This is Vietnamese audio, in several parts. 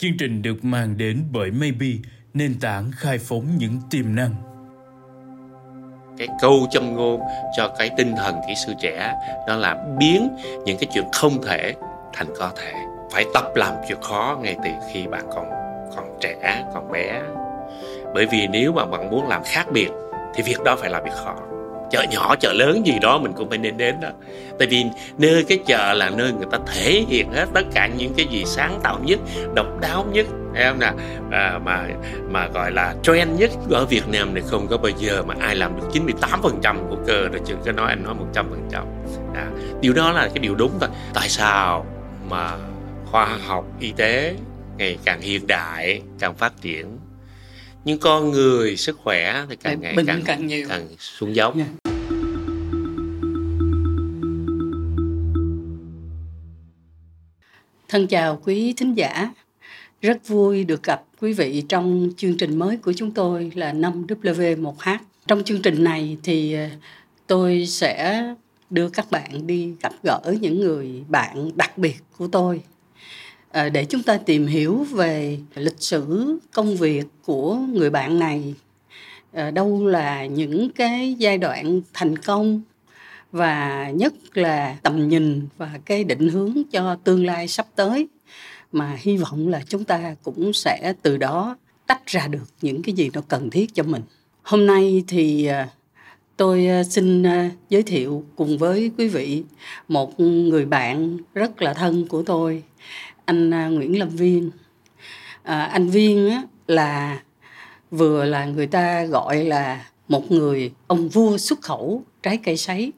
Chương trình được mang đến bởi Maybe, nền tảng khai phóng những tiềm năng. Cái câu châm ngôn cho cái tinh thần kỹ sư trẻ đó là biến những cái chuyện không thể thành có thể. Phải tập làm chuyện khó ngay từ khi bạn còn còn trẻ, còn bé. Bởi vì nếu mà bạn muốn làm khác biệt thì việc đó phải là việc khó chợ nhỏ chợ lớn gì đó mình cũng phải nên đến đó. Tại vì nơi cái chợ là nơi người ta thể hiện hết tất cả những cái gì sáng tạo nhất độc đáo nhất em nè à, mà mà gọi là trend nhất ở Việt Nam này không có bao giờ mà ai làm được 98 phần trăm của cơ rồi chứ cái nói anh nói 100 phần trăm. À, điều đó là cái điều đúng thôi. Tại sao mà khoa học y tế ngày càng hiện đại càng phát triển nhưng con người sức khỏe thì càng ngày càng càng, nhiều. càng xuống dốc yeah. Thân chào quý thính giả. Rất vui được gặp quý vị trong chương trình mới của chúng tôi là 5W1H. Trong chương trình này thì ờ, tôi sẽ đưa các bạn đi gặp gỡ những người bạn đặc biệt của tôi ờ, để chúng ta tìm hiểu về lịch sử công việc của người bạn này ờ, đâu là những cái giai đoạn thành công và nhất là tầm nhìn và cái định hướng cho tương lai sắp tới. Mà hy vọng là chúng ta cũng sẽ từ đó tách ra được những cái gì nó cần thiết cho mình. Hôm nay thì à, tôi à, xin à, giới thiệu cùng với quý vị một người bạn rất là thân của tôi anh nguyễn lâm viên. À, anh viên á, là vừa là người ta gọi là một người ông vua xuất khẩu trái cây sấy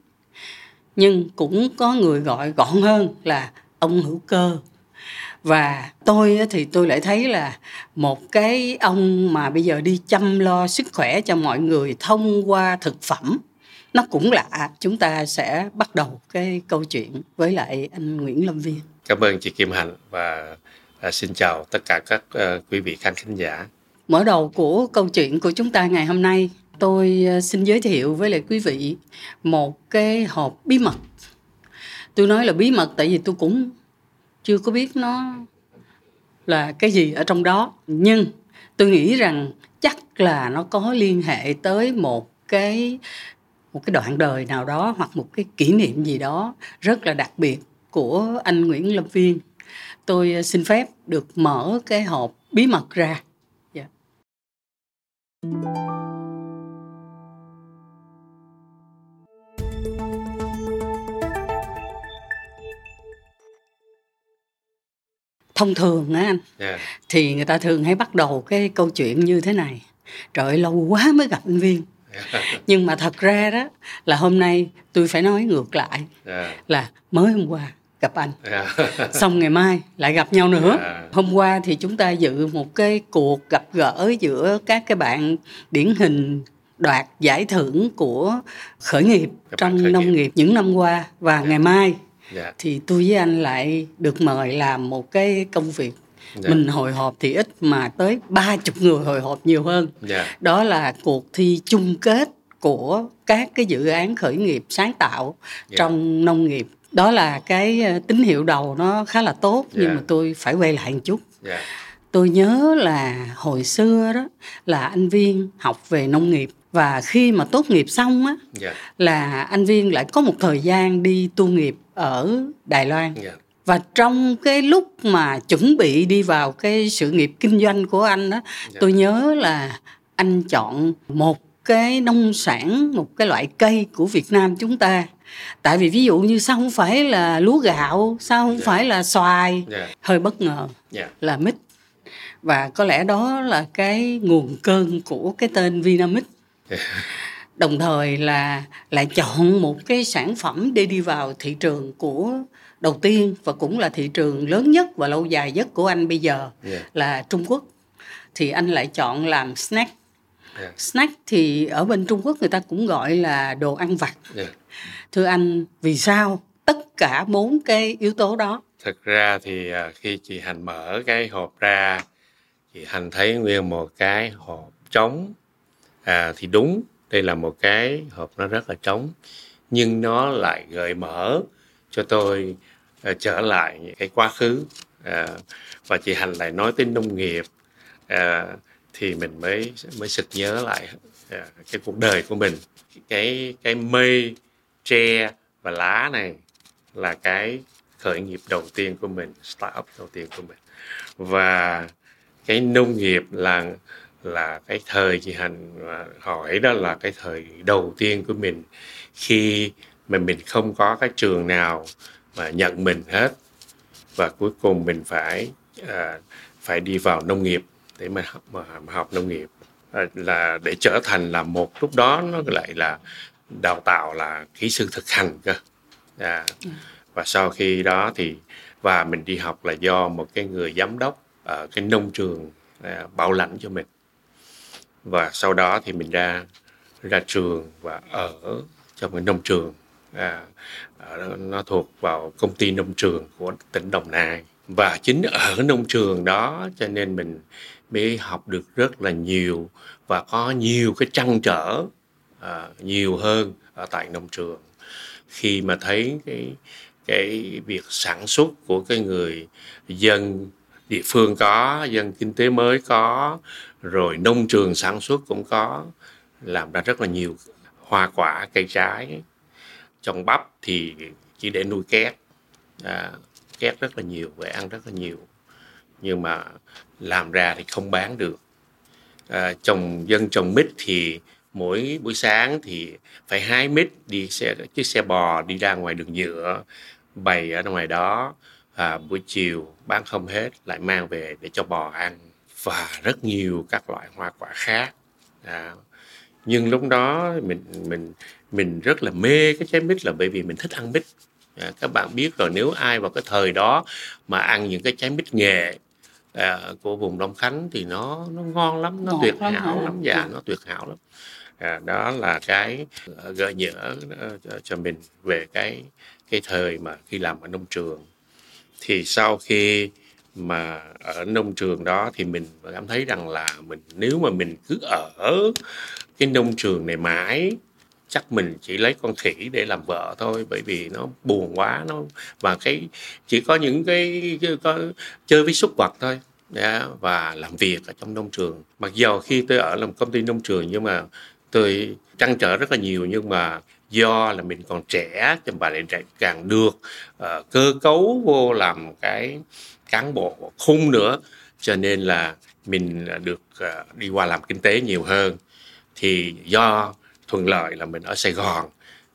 nhưng cũng có người gọi gọn hơn là ông hữu cơ. Và tôi thì tôi lại thấy là một cái ông mà bây giờ đi chăm lo sức khỏe cho mọi người thông qua thực phẩm nó cũng lạ. Chúng ta sẽ bắt đầu cái câu chuyện với lại anh Nguyễn Lâm Viên. Cảm ơn chị Kim Hạnh và à, xin chào tất cả các uh, quý vị khán thính giả. Mở đầu của câu chuyện của chúng ta ngày hôm nay tôi ờ, xin giới thiệu với lại quý vị một cái hộp bí mật tôi nói là bí mật tại vì tôi cũng chưa có biết nó là cái gì ở trong đó nhưng tôi nghĩ rằng chắc là nó có liên hệ tới một cái một cái đoạn đời nào đó hoặc một cái kỷ niệm gì đó rất là đặc biệt của anh Nguyễn Lâm Viên. Tôi ờ, xin phép được mở cái hộp bí mật ra. Yeah. Thông thường á anh yeah. Dạ. thì người ta thường hay bắt đầu cái câu chuyện như thế này trời lâu quá mới gặp anh viên. Dạ. nhưng mà thật ra đó là hôm nay tôi phải nói ngược lại yeah. Dạ. là mới hôm qua gặp anh yeah. xong ngày mai lại gặp nhau nữa yeah. hôm qua thì chúng ta dự một cái cuộc gặp gỡ giữa các cái bạn điển hình đoạt giải thưởng của khởi nghiệp các trong khởi nông nghiệp. nghiệp những năm qua và yeah. ngày mai yeah. Dạ. thì tôi với anh lại được mời làm một cái công việc yeah. Dạ. mình hồi hộp thì ít mà tới ba chục người hồi hộp nhiều hơn yeah. Dạ. đó là cuộc thi chung kết của các cái dự án khởi nghiệp sáng tạo yeah. trong nông nghiệp đó là cái ờ, tín hiệu đầu nó khá là tốt yeah. nhưng mà tôi phải quay lại một chút yeah. tôi nhớ là hồi xưa đó là anh viên học về nông nghiệp và khi mà tốt nghiệp xong á yeah. là anh viên lại có một thời gian đi tu nghiệp ở Đài Loan. Yeah. Dạ. Và trong cái lúc mà chuẩn bị đi vào cái sự nghiệp kinh doanh của anh đó, yeah. Dạ. tôi nhớ là anh chọn một cái nông sản, một cái loại cây của Việt Nam chúng ta. Tại vì ví dụ như sao không phải là lúa gạo, sao không yeah. Dạ. phải là xoài, yeah. hơi bất ngờ yeah. là mít. Và có lẽ đó là cái nguồn cơn của cái tên Vinamix. Yeah đồng thời là lại chọn một cái sản phẩm để đi vào thị trường của đầu tiên và cũng là thị trường lớn nhất và lâu dài nhất của anh bây giờ yeah. là Trung Quốc thì anh lại chọn làm snack yeah. snack thì ở bên Trung Quốc người ta cũng gọi là đồ ăn vặt yeah. thưa anh vì sao tất cả bốn cái yếu tố đó thực ra thì à, khi chị Hành mở cái hộp ra chị Hành thấy nguyên một cái hộp trống à, thì đúng đây là một cái hộp nó rất là trống nhưng nó lại gợi mở cho tôi uh, trở lại những cái quá khứ. Uh, và chị Hành lại nói tới nông nghiệp uh, thì mình mới mới sực nhớ lại uh, cái cuộc đời của mình. Cái cái mây tre và lá này là cái khởi nghiệp đầu tiên của mình startup đầu tiên của mình. Và cái nông nghiệp là là cái thời chị hành hỏi đó là cái thời đầu tiên của mình. Khi mà mình không có cái trường nào mà nhận mình hết và cuối cùng mình phải à, phải đi vào nông nghiệp để mà, mà, mà học nông nghiệp. À, là để trở thành là một lúc đó nó lại là đào tạo là kỹ sư thực hành cơ. À, và sau khi đó thì và mình đi học là do một cái người giám đốc ở cái nông trường à, bảo lãnh cho mình và sau đó thì mình ra ra trường và ở trong cái nông trường. À, nó thuộc vào công ty nông trường của tỉnh Đồng Nai. Và chính ở nông trường đó cho nên mình mới học được rất là nhiều và có nhiều cái trăn trở à, nhiều hơn ở tại nông trường. Khi mà thấy cái cái việc sản xuất của cái người dân địa phương có dân kinh tế mới có rồi nông trường sản xuất cũng có làm ra rất là nhiều hoa quả cây trái. Trồng bắp thì chỉ để nuôi két. À, két rất là nhiều và ăn rất là nhiều. Nhưng mà làm ra thì không bán được. À, trồng dân trồng mít thì mỗi buổi sáng thì phải hái mít đi xe chiếc xe bò đi ra ngoài đường nhựa bày ở ngoài đó. À, buổi chiều bán không hết lại mang về để cho bò ăn và rất nhiều các loại hoa quả khác. À, nhưng lúc đó mình mình mình rất là mê cái trái mít là bởi vì mình thích ăn mít. À, các bạn biết rồi nếu ai vào cái thời đó mà ăn những cái trái mít nghệ à, của vùng Đông Khánh thì nó nó ngon lắm nó Ngọt tuyệt lắm hảo lắm dạ nó tuyệt hảo lắm. À, đó là cái à, gợi nhớ à, cho mình về cái cái thời mà khi làm ở nông trường. Thì sau khi mà ở nông trường đó thì mình cảm thấy rằng là mình nếu mà mình cứ ở cái nông trường này mãi chắc mình chỉ lấy con khỉ để làm vợ thôi bởi vì nó buồn quá nó và cái chỉ có những cái có chơi với súc vật thôi. Yeah, và làm việc ở trong nông trường. Mặc dù khi tôi ở làm công ty nông trường nhưng mà tôi trăn trở rất là nhiều nhưng mà do là mình còn trẻ cho bà lại càng được uh, cơ cấu vô làm cái cán bộ khung nữa, cho nên là mình được à, đi qua làm kinh tế nhiều hơn. Thì do thuận lợi là mình ở Sài Gòn,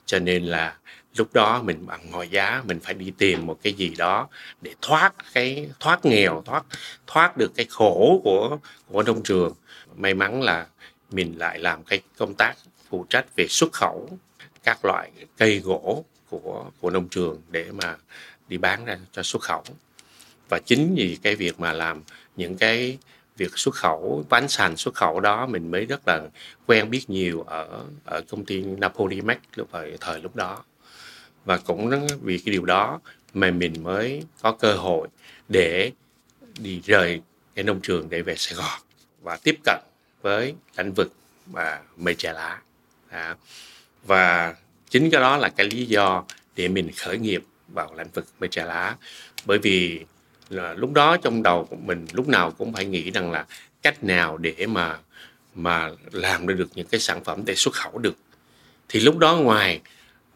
cho nên là lúc đó mình bằng mọi giá mình phải đi tìm một cái gì đó để thoát cái, thoát nghèo, thoát thoát được cái khổ của của nông trường. May mắn là mình lại làm cái công tác phụ trách về xuất khẩu các loại cây gỗ của của nông trường để mà đi bán ra cho xuất khẩu và chính vì cái việc mà làm những cái việc xuất khẩu bánh sành xuất khẩu đó mình mới rất là quen biết nhiều ở ở công ty Napoli Mac lúc thời, thời lúc đó. Và cũng vì cái điều đó mà mình mới có cơ hội để đi rời cái nông trường để về Sài Gòn và tiếp cận với lĩnh vực mà mây trà lá. À, và chính cái đó là cái lý do để mình khởi nghiệp vào lĩnh vực mây trà lá. Bởi vì là lúc đó trong đầu của mình lúc nào cũng phải nghĩ rằng là cách nào để mà mà làm ra được những cái sản phẩm để xuất khẩu được. Thì lúc đó ngoài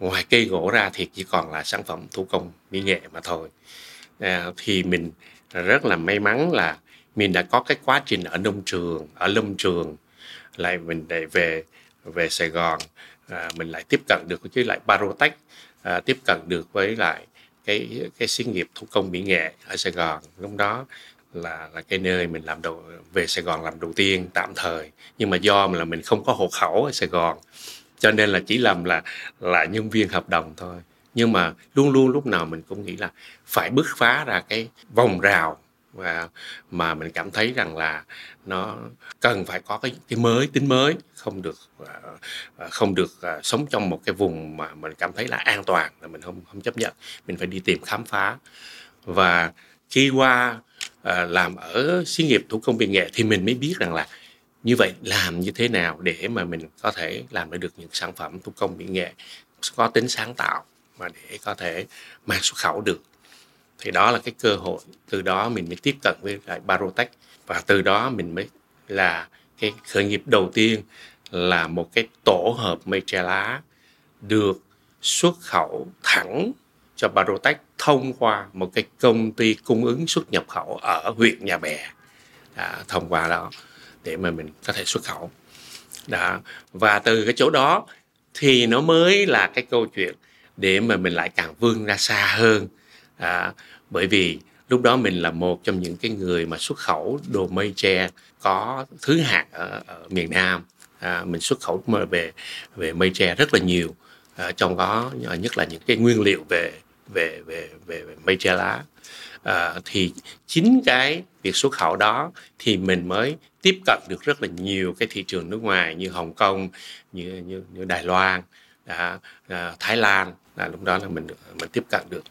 ngoài cây gỗ ra thì chỉ còn là sản phẩm thủ công mỹ nghệ mà thôi. À, thì mình rất là may mắn là mình đã có cái quá trình ở nông trường ở lâm trường. Lại mình để về về Sài Gòn à, mình lại tiếp cận được với lại Barotech à, tiếp cận được với lại cái cái xí nghiệp thủ công mỹ nghệ ở Sài Gòn. Lúc đó là là cái nơi mình làm đầu về Sài Gòn làm đầu tiên tạm thời, nhưng mà do là mình không có hộ khẩu ở Sài Gòn, cho nên là chỉ làm là là nhân viên hợp đồng thôi. Nhưng mà luôn luôn lúc nào mình cũng nghĩ là phải bứt phá ra cái vòng rào và mà mình cảm thấy rằng là nó cần phải có cái cái mới, tính mới, không được à, à, không được à, sống trong một cái vùng mà mình cảm thấy là an toàn là mình không không chấp nhận. Mình phải đi tìm khám phá. Và khi qua làm ở xí nghiệp thủ công mỹ nghệ thì mình mới biết rằng là như vậy làm như thế nào để mà mình có thể làm được những sản phẩm thủ công mỹ nghệ có tính sáng tạo mà để có thể mang xuất khẩu được thì đó là cái cơ hội từ đó mình mới tiếp cận với lại Barotech. Và từ đó mình mới là cái khởi nghiệp đầu tiên là một cái tổ hợp mây tre lá được xuất khẩu thẳng cho Barotech thông qua một cái công ty cung ứng xuất nhập khẩu ở huyện Nhà Bè à, thông qua đó để mà mình có thể xuất khẩu. Đó. Và từ cái chỗ đó thì nó mới là cái câu chuyện để mà mình lại càng vươn ra xa hơn à, bởi vì lúc đó mình là một trong những cái người mà xuất khẩu đồ mây tre có thứ hạng ở, ở miền Nam. À, mình xuất khẩu về về mây tre rất là nhiều. À, trong đó à, nhất là những cái nguyên liệu về về về về, về mây tre lá. À, thì chính cái việc xuất khẩu đó thì mình mới tiếp cận được rất là nhiều cái thị trường nước ngoài như Hồng Kông như như, như Đài Loan à, à, Thái Lan. Là lúc đó là mình mình tiếp cận được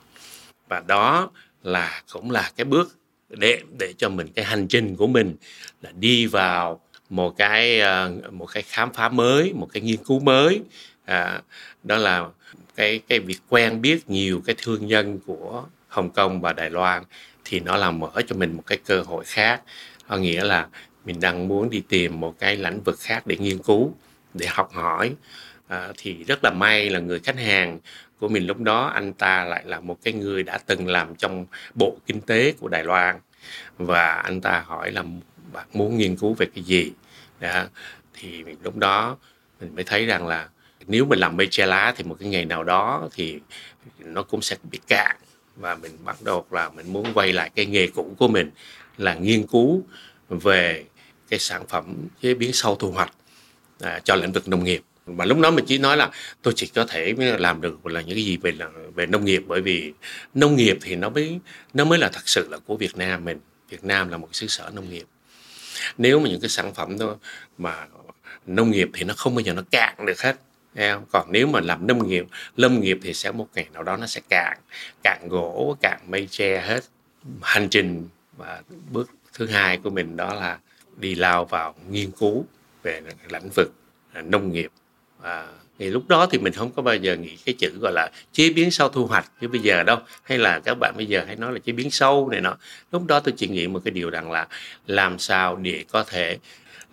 và đó là cũng là cái bước để để cho mình cái hành trình của mình là đi vào một cái ờ, một cái khám phá mới một cái nghiên cứu mới. À, đó là cái cái việc quen biết nhiều cái thương nhân của Hồng Kông và Đài Loan thì nó làm mở cho mình một cái cơ hội khác. Có nghĩa là mình đang muốn đi tìm một cái lĩnh vực khác để nghiên cứu để học hỏi. À, thì rất là may là người khách hàng của mình lúc đó anh ta lại là một cái người đã từng làm trong bộ kinh tế của Đài Loan. Và anh ta hỏi là bạn muốn nghiên cứu về cái gì? Đó. thì mình lúc đó mình mới thấy rằng là nếu mình làm mây che lá thì một cái ngày nào đó thì nó cũng sẽ bị cạn. Và mình bắt đầu là mình muốn quay lại cái nghề cũ của mình là nghiên cứu về cái sản phẩm chế biến sau thu hoạch à, cho lĩnh vực nông nghiệp mà lúc đó mình chỉ nói là, tôi chỉ có thể làm được là những cái gì về là, về nông nghiệp. Bởi vì nông nghiệp thì nó mới nó mới là thật sự là của Việt Nam mình. Việt Nam là một xứ sở nông nghiệp. Nếu mà những cái sản phẩm đó mà nông nghiệp thì nó không bao giờ nó cạn được hết còn nếu mà làm nông nghiệp, lâm nghiệp thì sẽ một ngày nào đó nó sẽ cạn. Cạn gỗ, cạn mây tre hết. Hành trình và bước thứ hai của mình đó là đi lao vào nghiên cứu về lĩnh vực à, nông nghiệp à, thì lúc đó thì mình không có bao giờ nghĩ cái chữ gọi là chế biến sau thu hoạch như bây giờ đâu. Hay là các bạn bây giờ hay nói là chế biến sâu này nọ. Lúc đó tôi chỉ nghĩ một cái điều rằng là làm sao để có thể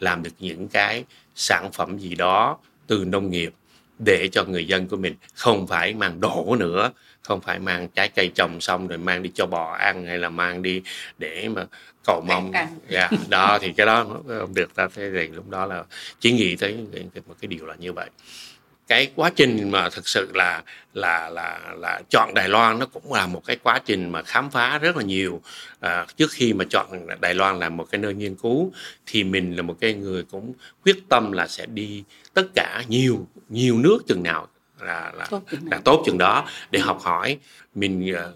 làm được những cái sản phẩm gì đó từ nông nghiệp để cho người dân của mình không phải mang đổ nữa không phải mang trái cây trồng xong rồi mang đi cho bò ăn hay là mang đi để mà cầu mong. dạ đó thì cái đó không được ta thấy rằng lúc đó là chỉ nghĩ tới một cái điều là như vậy. Cái quá trình mà thực sự là là là là chọn Đài Loan nó cũng là một cái quá trình mà khám phá rất là nhiều. À, trước khi mà chọn Đài Loan làm một cái nơi nghiên cứu thì mình là một cái người cũng quyết tâm là sẽ đi tất cả nhiều nhiều nước chừng nào là là tốt chừng, là tốt chừng đó để học hỏi. Mình uh,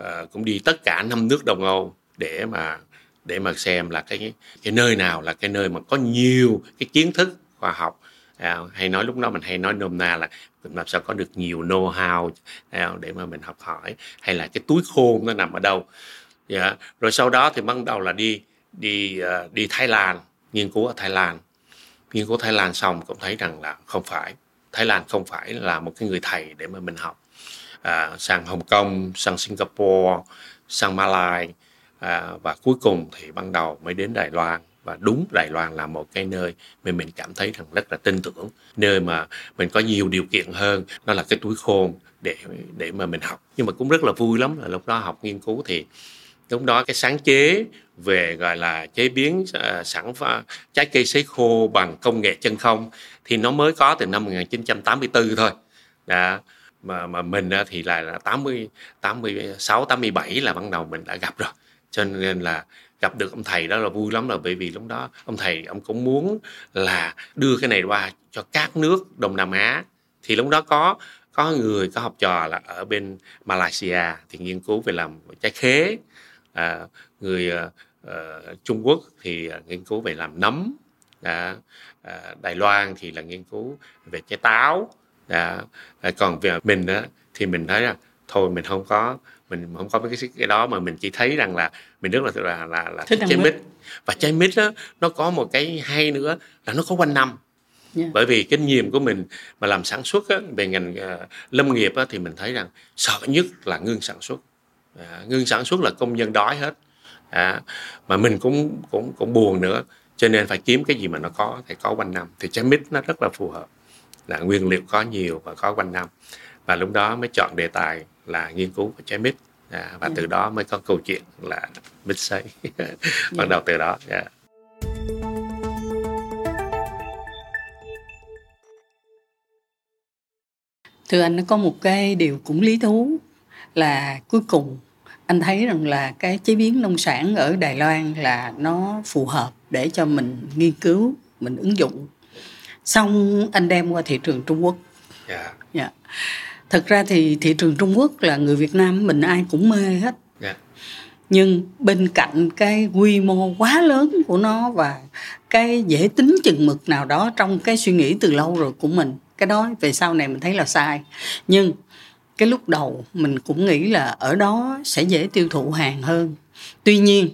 uh, cũng đi tất cả năm nước Đông Âu để mà để mà xem là cái cái nơi nào là cái nơi mà có nhiều cái kiến thức khoa học. À, hay nói lúc đó mình hay nói nôm na là mình làm sao có được nhiều know how à, để mà mình học hỏi hay là cái túi khôn nó nằm ở đâu. Dạ. rồi sau đó thì bắt đầu là đi đi uh, đi Thái Lan nghiên cứu ở Thái Lan. Nghiên cứu Thái Lan xong cũng thấy rằng là không phải Thái Lan không phải là một cái người thầy để mà mình học. À, sang Hồng Kông sang Singapore sang Malaysia à, và cuối cùng thì ban đầu mới đến Đài Loan. Và đúng Đài Loan là một cái nơi mà mình cảm thấy rằng rất là tin tưởng. Nơi mà mình có nhiều điều kiện hơn nó là cái túi khôn để để mà mình học. Nhưng mà cũng rất là vui lắm là lúc đó học nghiên cứu thì lúc đó cái sáng chế về gọi là chế biến uh, sản trái cây sấy khô bằng công nghệ chân không thì nó mới có từ năm 1984 thôi. Đã mà mà mình thì là, là 80 86 87 là ban đầu mình đã gặp rồi cho nên là gặp được ông thầy đó là vui lắm là bởi vì lúc đó ông thầy ông cũng muốn là đưa cái này qua cho các nước Đông Nam Á. Thì lúc đó có có người có học trò là ở bên Malaysia thì nghiên cứu về làm trái khế. À, người à, à Trung Quốc thì nghiên cứu về làm nấm. À, à, Đài Loan thì là nghiên cứu về trái táo. À, còn về mình đó, thì mình thấy là thôi mình không có mình không có cái cái đó mà mình chỉ thấy rằng là mình rất là là là, là thích trái mít. và trái mít đó nó có một cái hay nữa là nó có quanh năm. Yeah. Dạ. bởi vì kinh nghiệm của mình mà làm sản xuất á, về ngành uh, lâm nghiệp á, thì mình thấy rằng sợ nhất là ngưng sản xuất. À, ngưng sản xuất là công nhân đói hết. À, mà mình cũng cũng cũng buồn nữa. Cho nên phải kiếm cái gì mà nó có thì có quanh năm. Thì trái mít nó rất là phù hợp là nguyên liệu có nhiều và có quanh năm. Và lúc đó mới chọn đề tài là nghiên cứu về trái mít à, và yeah. từ đó mới có câu chuyện là mít sấy bắt đầu từ đó yeah. thưa anh nó có một cái điều cũng lý thú là cuối cùng anh thấy rằng là cái chế biến nông sản ở Đài Loan là nó phù hợp để cho mình nghiên cứu mình ứng dụng xong anh đem qua thị trường Trung Quốc yeah. Dạ. Yeah. Dạ. thật ra thì thị trường Trung Quốc là người Việt Nam mình ai cũng mê hết yeah. Dạ. nhưng bên cạnh cái quy mô quá lớn của nó và cái dễ tính chừng mực nào đó trong cái suy nghĩ từ lâu rồi của mình cái đó về sau này mình thấy là sai nhưng cái lúc đầu mình cũng nghĩ là ở đó sẽ dễ tiêu thụ hàng hơn tuy nhiên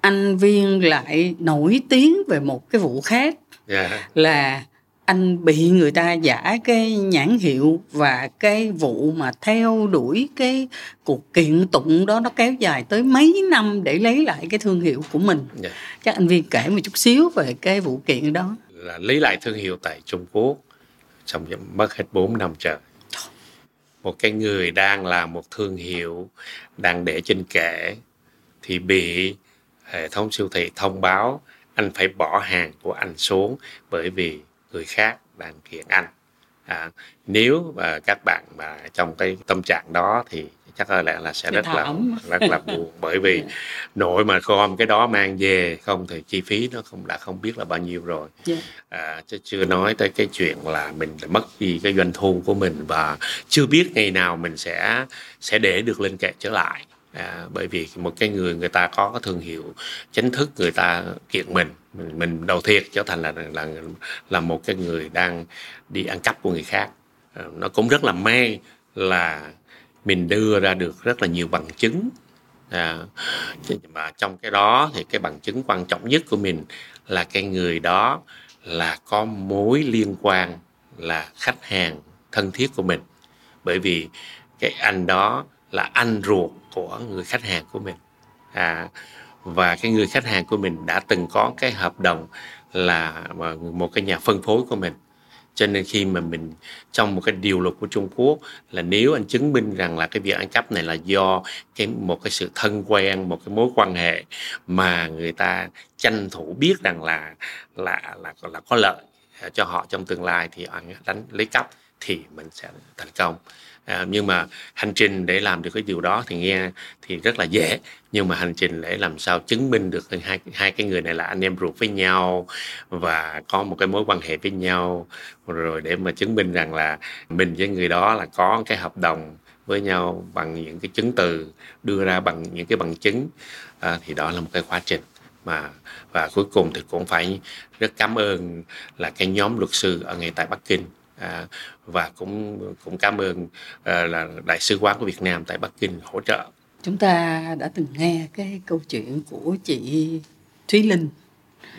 anh viên lại nổi tiếng về một cái vụ khác yeah. là anh bị người ta giả cái nhãn hiệu và cái vụ mà theo đuổi cái cuộc kiện tụng đó nó kéo dài tới mấy năm để lấy lại cái thương hiệu của mình. Yeah. chắc anh viên kể một chút xíu về cái vụ kiện đó. Là lấy lại thương hiệu tại Trung Quốc trong mất hết 4 năm trời. Một cái người đang là một thương hiệu đang để trên kệ thì bị hệ thống siêu thị thông báo anh phải bỏ hàng của anh xuống bởi vì người khác đang kiện anh. À, nếu mà các bạn mà trong cái tâm trạng đó thì chắc có lẽ là sẽ rất là rất là buồn. Bởi vì yeah. nội mà gom cái đó mang về không thì chi phí nó không đã không biết là bao nhiêu rồi. Yeah. à, chứ chưa nói tới cái chuyện là mình mất đi cái doanh thu của mình và chưa biết ngày nào mình sẽ sẽ để được lên kệ trở lại à, bởi vì một cái người người ta có cái thương hiệu chính thức người ta kiện mình mình, mình đầu thiệt trở thành là là là một cái người đang đi ăn cắp của người khác. À, nó cũng rất là may là mình đưa ra được rất là nhiều bằng chứng. À, mà trong cái đó thì cái bằng chứng quan trọng nhất của mình là cái người đó là có mối liên quan là khách hàng thân thiết của mình. Bởi vì cái anh đó là anh ruột của người khách hàng của mình. À, và cái người khách hàng của mình đã từng có cái hợp đồng là à, một cái nhà phân phối của mình. Cho nên khi mà mình trong một cái điều luật của Trung Quốc là nếu anh chứng minh rằng là cái việc ăn cắp này là do cái một cái sự thân quen một cái mối quan hệ mà người ta tranh thủ biết rằng là là là, là có lợi cho họ trong tương lai thì anh đánh lấy cắp thì mình sẽ thành công à, nhưng mà hành trình để làm được cái điều đó thì nghe thì rất là dễ. Nhưng mà hành trình để làm sao chứng minh được hai hai cái người này là anh em ruột với nhau và có một cái mối quan hệ với nhau rồi để mà chứng minh rằng là mình với người đó là có cái hợp đồng với nhau bằng những cái chứng từ đưa ra bằng những cái bằng chứng. À, thì đó là một cái quá trình mà và cuối cùng thì cũng phải rất cảm ơn là cái nhóm luật sư ở ngay tại Bắc Kinh à, và cũng cũng cảm ơn à, là đại sứ quán của Việt Nam tại Bắc Kinh hỗ trợ. Chúng ta đã từng nghe cái câu chuyện của chị Thúy Linh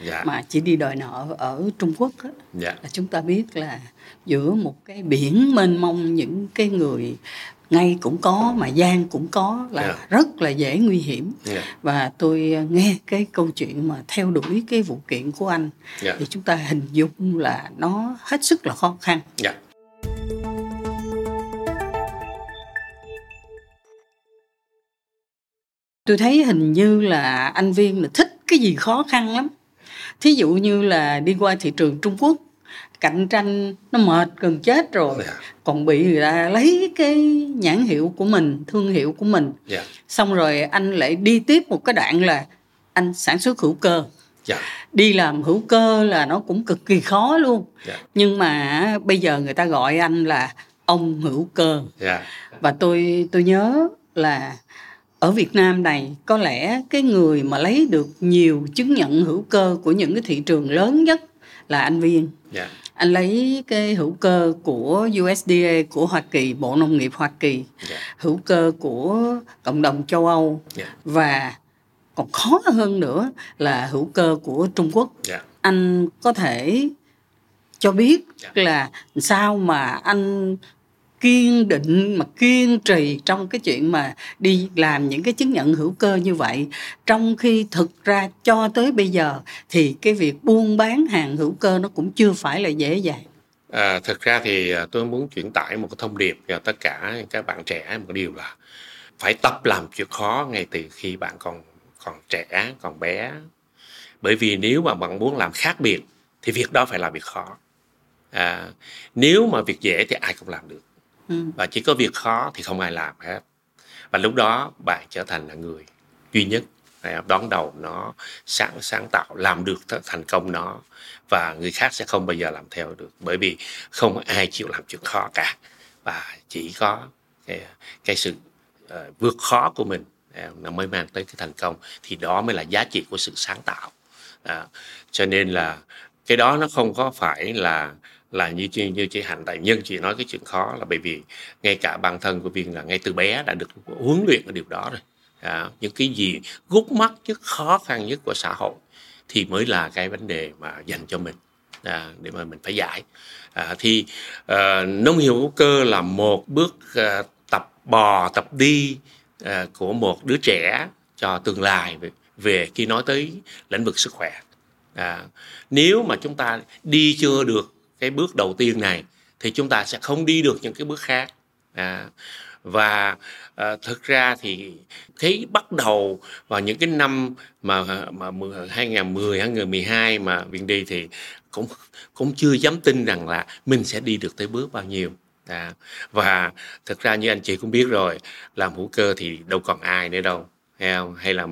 dạ. mà chị đi đòi nợ ở Trung Quốc á, dạ. là chúng ta biết là giữa một cái biển mênh mông những cái người ngay cũng có mà gian cũng có là yeah. Dạ. rất là dễ nguy hiểm yeah. Dạ. và tôi nghe cái câu chuyện mà theo đuổi cái vụ kiện của anh yeah. Dạ. thì chúng ta hình dung là nó hết sức là khó khăn yeah. tôi thấy hình như là anh viên là thích cái gì khó khăn lắm thí dụ như là đi qua thị trường trung quốc cạnh tranh nó mệt gần chết rồi yeah. Dạ. còn bị người ta lấy cái nhãn hiệu của mình thương hiệu của mình yeah. Dạ. xong rồi anh lại đi tiếp một cái đoạn là anh sản xuất hữu cơ yeah. Dạ. đi làm hữu cơ là nó cũng cực kỳ khó luôn yeah. nhưng mà bây giờ người ta gọi anh là ông hữu cơ yeah. và tôi tôi nhớ là ở Việt Nam này có lẽ cái người mà lấy được nhiều chứng nhận hữu cơ của những cái thị trường lớn nhất là anh Viên. Yeah anh lấy cái hữu cơ của USDA của Hoa Kỳ Bộ Nông nghiệp Hoa Kỳ yeah. Dạ. hữu cơ của cộng đồng châu Âu yeah. Dạ. và còn khó hơn nữa là hữu cơ của Trung Quốc yeah. Dạ. anh có thể cho biết yeah. là sao mà anh kiên định mà kiên trì trong cái chuyện mà đi làm những cái chứng nhận hữu cơ như vậy. Trong khi thực ra cho tới bây giờ thì cái việc buôn bán hàng hữu cơ nó cũng chưa phải là dễ dàng. À, thực ra thì à, tôi muốn chuyển tải một cái thông điệp cho tất cả các bạn trẻ một điều là phải tập làm chuyện khó ngay từ khi bạn còn còn trẻ còn bé. Bởi vì nếu mà bạn muốn làm khác biệt thì việc đó phải là việc khó. À, nếu mà việc dễ thì ai cũng làm được ừ. và chỉ có việc khó thì không ai làm hết. Và lúc đó bạn trở thành là người duy nhất à, đón đầu nó sáng sáng tạo làm được thành công nó. Và người khác sẽ không bao giờ làm theo được bởi vì không ai chịu làm chuyện khó cả. Và chỉ có cái, cái sự uh, vượt khó của mình uh, nó mới mang tới cái thành công. Thì đó mới là giá trị của sự sáng tạo. Uh, cho nên là cái đó nó không có phải là là như như chị hạnh đại nhân chị nói cái chuyện khó là bởi vì ngay cả bản thân của viên là ngay từ bé đã được huấn luyện ở điều đó rồi. À, những cái gì gút mắt nhất khó khăn nhất của xã hội thì mới là cái vấn đề mà dành cho mình à, để mà mình phải giải. À, thì à, nông nghiệp hữu cơ là một bước à, tập bò tập đi à, của một đứa trẻ cho tương lai về, về khi nói tới lĩnh vực sức khỏe. À, nếu mà chúng ta đi chưa được cái bước đầu tiên này thì chúng ta sẽ không đi được những cái bước khác. À, và à, thực ra thì cái bắt đầu vào những cái năm mà mà 2010 2012 mà viện đi thì cũng cũng chưa dám tin rằng là mình sẽ đi được tới bước bao nhiêu. À, và thực ra như anh chị cũng biết rồi làm hữu cơ thì đâu còn ai nữa đâu hay không hay là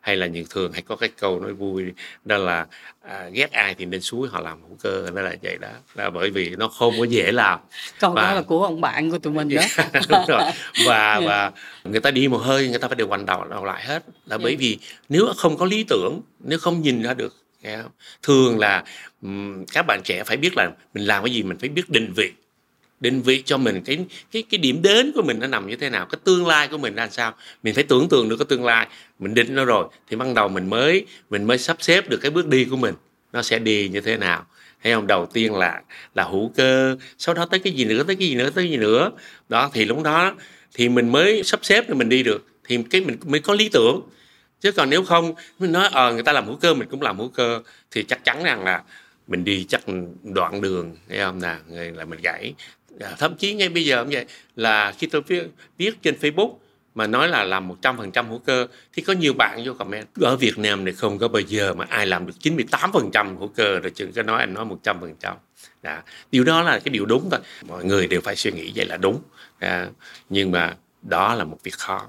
hay là những thường hay có cái câu nói vui đó là à, ghét ai thì nên suối họ làm hữu cơ nó là vậy đó. Là bởi vì nó không có dễ làm. Câu và, đó là của ông bạn của tụi mình đó. Đúng rồi. Và yeah. và người ta đi một hơi người ta phải đều hoành đầu đầu lại hết. Là yeah. bởi vì nếu không có lý tưởng nếu không nhìn ra được thường là các bạn trẻ phải biết là mình làm cái gì mình phải biết định vị định vị cho mình cái cái cái điểm đến của mình nó nằm như thế nào cái tương lai của mình ra sao. Mình phải tưởng tượng được cái tương lai mình định nó rồi thì ban đầu mình mới mình mới sắp xếp được cái bước đi của mình nó sẽ đi như thế nào. Hay không? Đầu tiên là là hữu cơ sau đó tới cái gì nữa tới cái gì nữa tới cái gì nữa. Đó thì lúc đó thì mình mới sắp xếp để mình đi được thì cái mình mới có lý tưởng. Chứ còn nếu không mình nói ờ à, người ta làm hữu cơ mình cũng làm hữu cơ thì chắc chắn rằng là mình đi chắc đoạn đường thấy không nè là mình gãy À, thậm chí ngay bây giờ cũng vậy. Là khi tôi viết, viết trên Facebook mà nói là làm 100% hữu cơ thì có nhiều bạn vô comment ở Việt Nam này không có bao giờ mà ai làm được 98% hữu cơ rồi chừng có nói anh nói 100% Đã. điều đó là cái điều đúng thôi. Mọi người đều phải suy nghĩ vậy là đúng. À, nhưng mà đó là một việc khó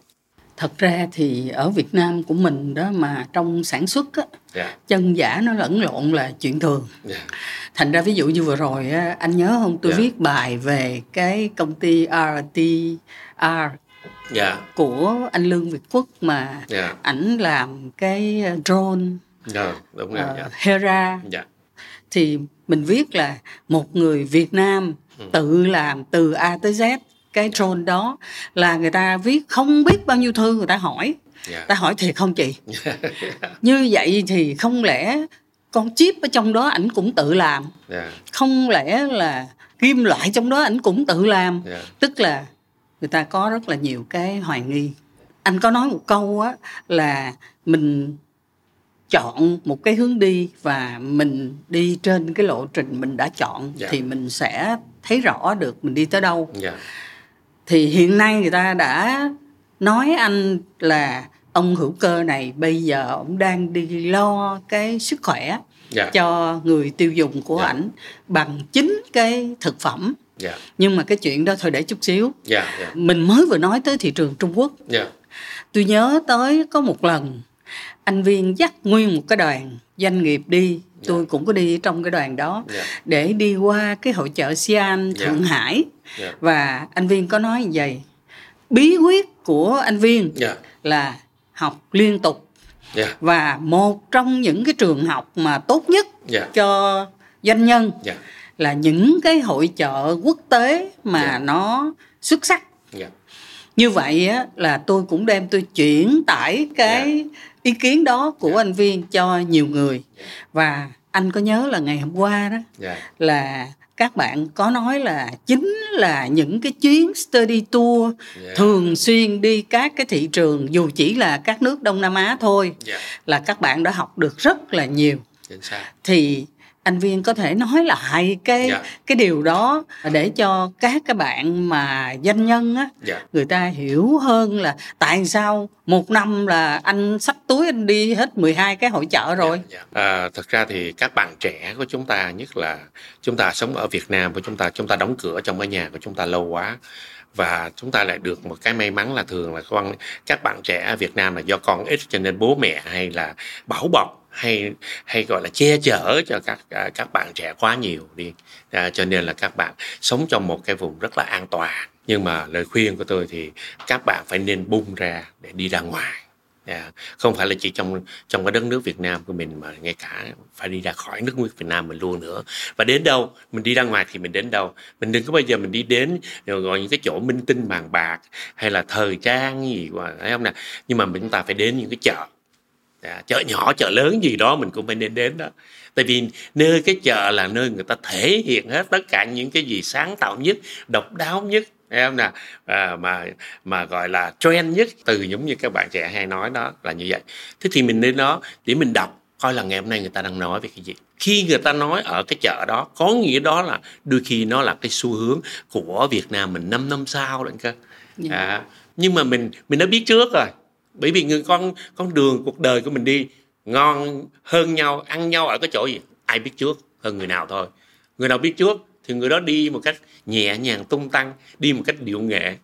thật ra thì ở Việt Nam của mình đó mà trong sản xuất á, yeah. Dạ. chân giả nó lẫn lộn là chuyện thường yeah. Dạ. thành ra ví dụ như vừa rồi á, anh nhớ không tôi yeah. Dạ. viết bài về cái công ty RTR yeah. của anh Lương Việt Quốc mà yeah. ảnh làm cái drone yeah, đúng rồi, uh, yeah. Hera yeah. thì mình viết là một người Việt Nam ừ. tự làm từ A tới Z cái drone đó là người ta viết không biết bao nhiêu thư người ta hỏi yeah. Dạ. ta hỏi thiệt không chị như vậy thì không lẽ con chip ở trong đó ảnh cũng tự làm yeah. Dạ. không lẽ là kim loại trong đó ảnh cũng tự làm yeah. Dạ. tức là người ta có rất là nhiều cái hoài nghi anh có nói một câu á là mình chọn một cái hướng đi và mình đi trên cái lộ trình mình đã chọn yeah. thì mình sẽ thấy rõ được mình đi tới đâu yeah thì hiện nay người ta đã nói anh là ông hữu cơ này bây giờ ông đang đi lo cái sức khỏe yeah. Dạ. cho người tiêu dùng của yeah. Dạ. ảnh bằng chính cái thực phẩm yeah. Dạ. nhưng mà cái chuyện đó thôi để chút xíu yeah. Yeah. mình mới vừa nói tới thị trường trung quốc yeah. tôi nhớ tới có một lần anh viên dắt nguyên một cái đoàn doanh nghiệp đi tôi yeah. cũng có đi trong cái đoàn đó yeah. để đi qua cái hội chợ Xi'an Thượng yeah. Hải yeah. và anh viên có nói như vậy bí quyết của anh viên yeah. là học liên tục yeah. và một trong những cái trường học mà tốt nhất yeah. cho doanh nhân yeah. là những cái hội chợ quốc tế mà yeah. nó xuất sắc yeah. như vậy á là tôi cũng đem tôi chuyển tải cái yeah. Ý kiến đó của yeah. anh viên cho nhiều người yeah. và anh có nhớ là ngày hôm qua đó yeah. là các bạn có nói là chính là những cái chuyến study tour yeah. thường xuyên đi các cái thị trường dù chỉ là các nước Đông Nam Á thôi yeah. là các bạn đã học được rất là nhiều thì anh viên có thể nói lại cái dạ. cái điều đó để cho các cái bạn mà doanh nhân á dạ. người ta hiểu hơn là tại sao một năm là anh sắp túi anh đi hết 12 cái hội chợ rồi dạ, dạ. À, thật ra thì các bạn trẻ của chúng ta nhất là chúng ta sống ở Việt Nam của chúng ta chúng ta đóng cửa trong cái nhà của chúng ta lâu quá và chúng ta lại được một cái may mắn là thường là con các bạn trẻ ở Việt Nam là do con ít cho nên bố mẹ hay là bảo bọc hay hay gọi là che chở cho các à, các bạn trẻ quá nhiều đi. À, cho nên là các bạn sống trong một cái vùng rất là an toàn. Nhưng mà lời khuyên của tôi thì các bạn phải nên bung ra để đi ra ngoài. À, không phải là chỉ trong trong cái đất nước Việt Nam của mình mà ngay cả phải đi ra khỏi nước Việt Nam mình luôn nữa. Và đến đâu mình đi ra ngoài thì mình đến đâu? Mình đừng có bao giờ mình đi đến rồi gọi những cái chỗ minh tinh màng bạc hay là thời trang gì mà thấy không nè? Nhưng mà chúng ta phải đến những cái chợ à, chợ nhỏ chợ lớn gì đó mình cũng phải nên đến đó. Tại vì nơi cái chợ là nơi người ta thể hiện hết tất cả những cái gì sáng tạo nhất độc đáo nhất em nè à, mà mà gọi là trend nhất từ giống như các bạn trẻ hay nói đó là như vậy. Thế thì mình đến đó để mình đọc coi là ngày hôm nay người ta đang nói về cái gì. Khi người ta nói ở cái chợ đó có nghĩa đó là đôi khi nó là cái xu hướng của Việt Nam mình 5 năm sau lận cơ. Yeah. Dạ. à, nhưng mà mình mình đã biết trước rồi bởi vì người con con đường cuộc đời của mình đi ngon hơn nhau ăn nhau ở cái chỗ gì? Ai biết trước hơn người nào thôi. Người nào biết trước thì người đó đi một cách nhẹ nhàng tung tăng đi một cách điệu nghệ.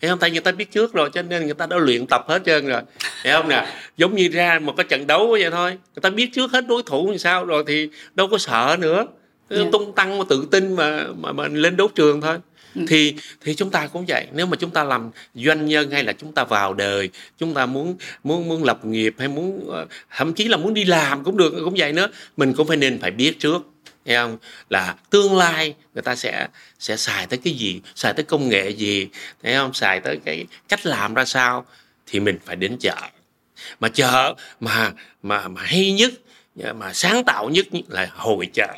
Thấy không? Tại người ta biết trước rồi cho nên người ta đã luyện tập hết trơn rồi. Thấy không nè? Giống như ra một cái trận đấu vậy thôi. Người ta biết trước hết đối thủ như sao rồi thì đâu có sợ nữa. Yeah. Dạ. tung tăng mà tự tin mà mà mình lên đấu trường thôi Ừ. thì thì chúng ta cũng vậy. Nếu mà chúng ta làm doanh nhân hay là chúng ta vào đời chúng ta muốn muốn muốn lập nghiệp hay muốn ờ, thậm chí là muốn đi làm cũng được cũng vậy nữa mình cũng phải nên phải biết trước thấy không? Là tương lai người ta sẽ sẽ xài tới cái gì xài tới công nghệ gì thấy không? Xài tới cái cách làm ra sao thì mình phải đến chợ. Mà chợ mà mà mà hay nhất mà sáng tạo nhất là hội chợ.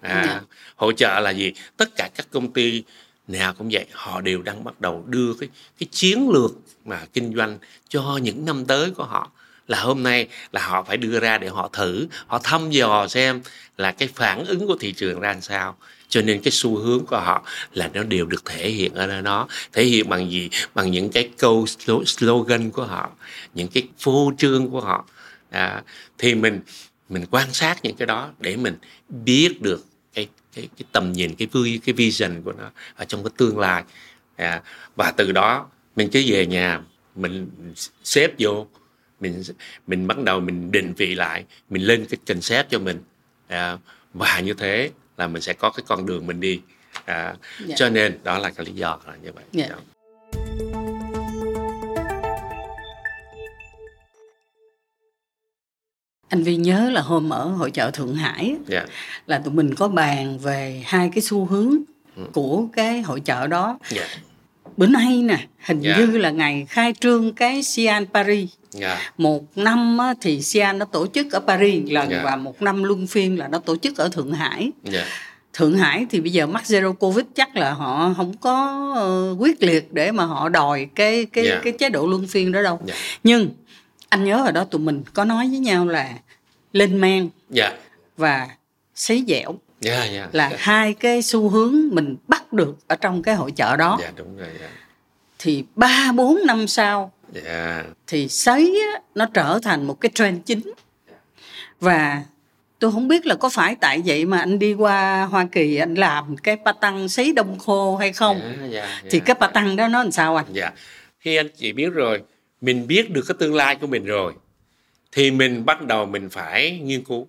À, dạ. hội chợ là gì? Tất cả các công ty nào cũng vậy họ đều đang bắt đầu đưa cái cái chiến lược mà kinh doanh cho những năm tới của họ. Là hôm nay là họ phải đưa ra để họ thử họ thăm dò xem là cái phản ứng của thị trường ra làm sao. Cho nên cái xu hướng của họ là nó đều được thể hiện ở nơi đó. Thể hiện bằng gì? Bằng những cái câu slogan của họ những cái phô trương của họ. À, thì mình mình quan sát những cái đó để mình biết được cái cái tầm nhìn cái vui cái vision của nó ở trong cái tương lai à, và từ đó mình cứ về nhà mình xếp vô mình mình bắt đầu mình định vị lại mình lên cái concept cho mình à, và như thế là mình sẽ có cái con đường mình đi à, yeah. Dạ. cho nên đó là cái lý do là như vậy yeah. Anh Vi nhớ là hôm ở hội chợ Thượng Hải yeah. Dạ. là tụi mình có bàn về hai cái xu hướng ừ. của cái hội chợ đó. Yeah. Dạ. Bữa nay nè, hình yeah. Dạ. như là ngày khai trương cái Sian Paris. Yeah. Một năm thì Sian nó tổ chức ở Paris lần yeah. và một năm luân phiên là nó tổ chức ở Thượng Hải. Yeah. Thượng Hải thì bây giờ mắc zero covid chắc là họ không có uh, quyết liệt để mà họ đòi cái cái yeah. cái chế độ luân phiên đó đâu. Yeah. Nhưng anh nhớ ở đó tụi mình có nói với nhau là lên men yeah. và sấy dẻo yeah, yeah. là yeah. hai cái xu hướng mình bắt được ở trong cái hội chợ đó yeah, đúng rồi, yeah. thì ba bốn năm sau yeah. thì sấy á, nó trở thành một cái trend chính và tôi không biết là có phải tại vậy mà anh đi qua Hoa Kỳ anh làm cái pa tăng sấy đông khô hay không yeah, yeah, yeah. thì cái pa tăng đó nó làm sao anh dạ yeah. khi anh chị biết rồi mình biết được cái tương lai của mình rồi thì mình bắt đầu mình phải nghiên cứu.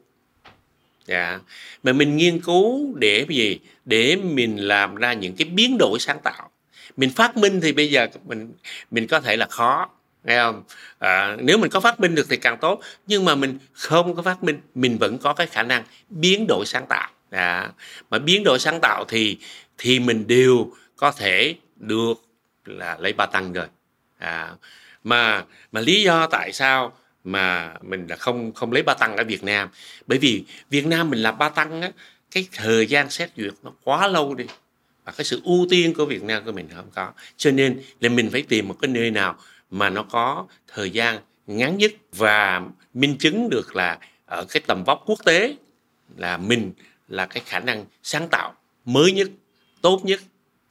Dạ. Mà mình nghiên cứu để gì? Để mình làm ra những cái biến đổi sáng tạo. Mình phát minh thì bây giờ mình mình có thể là khó nghe không? À, nếu mình có phát minh được thì càng tốt nhưng mà mình không có phát minh mình vẫn có cái khả năng biến đổi sáng tạo. À, mà biến đổi sáng tạo thì thì mình đều có thể được là lấy ba tăng rồi. À, mà mà lý do tại sao mà mình là không không lấy ba tăng ở Việt Nam? Bởi vì Việt Nam mình làm ba tăng á, cái thời gian xét duyệt nó quá lâu đi. Và cái sự ưu tiên của Việt Nam của mình không có. Cho nên là mình phải tìm một cái nơi nào mà nó có thời gian ngắn nhất và minh chứng được là ở cái tầm vóc quốc tế là mình là cái khả năng sáng tạo mới nhất, tốt nhất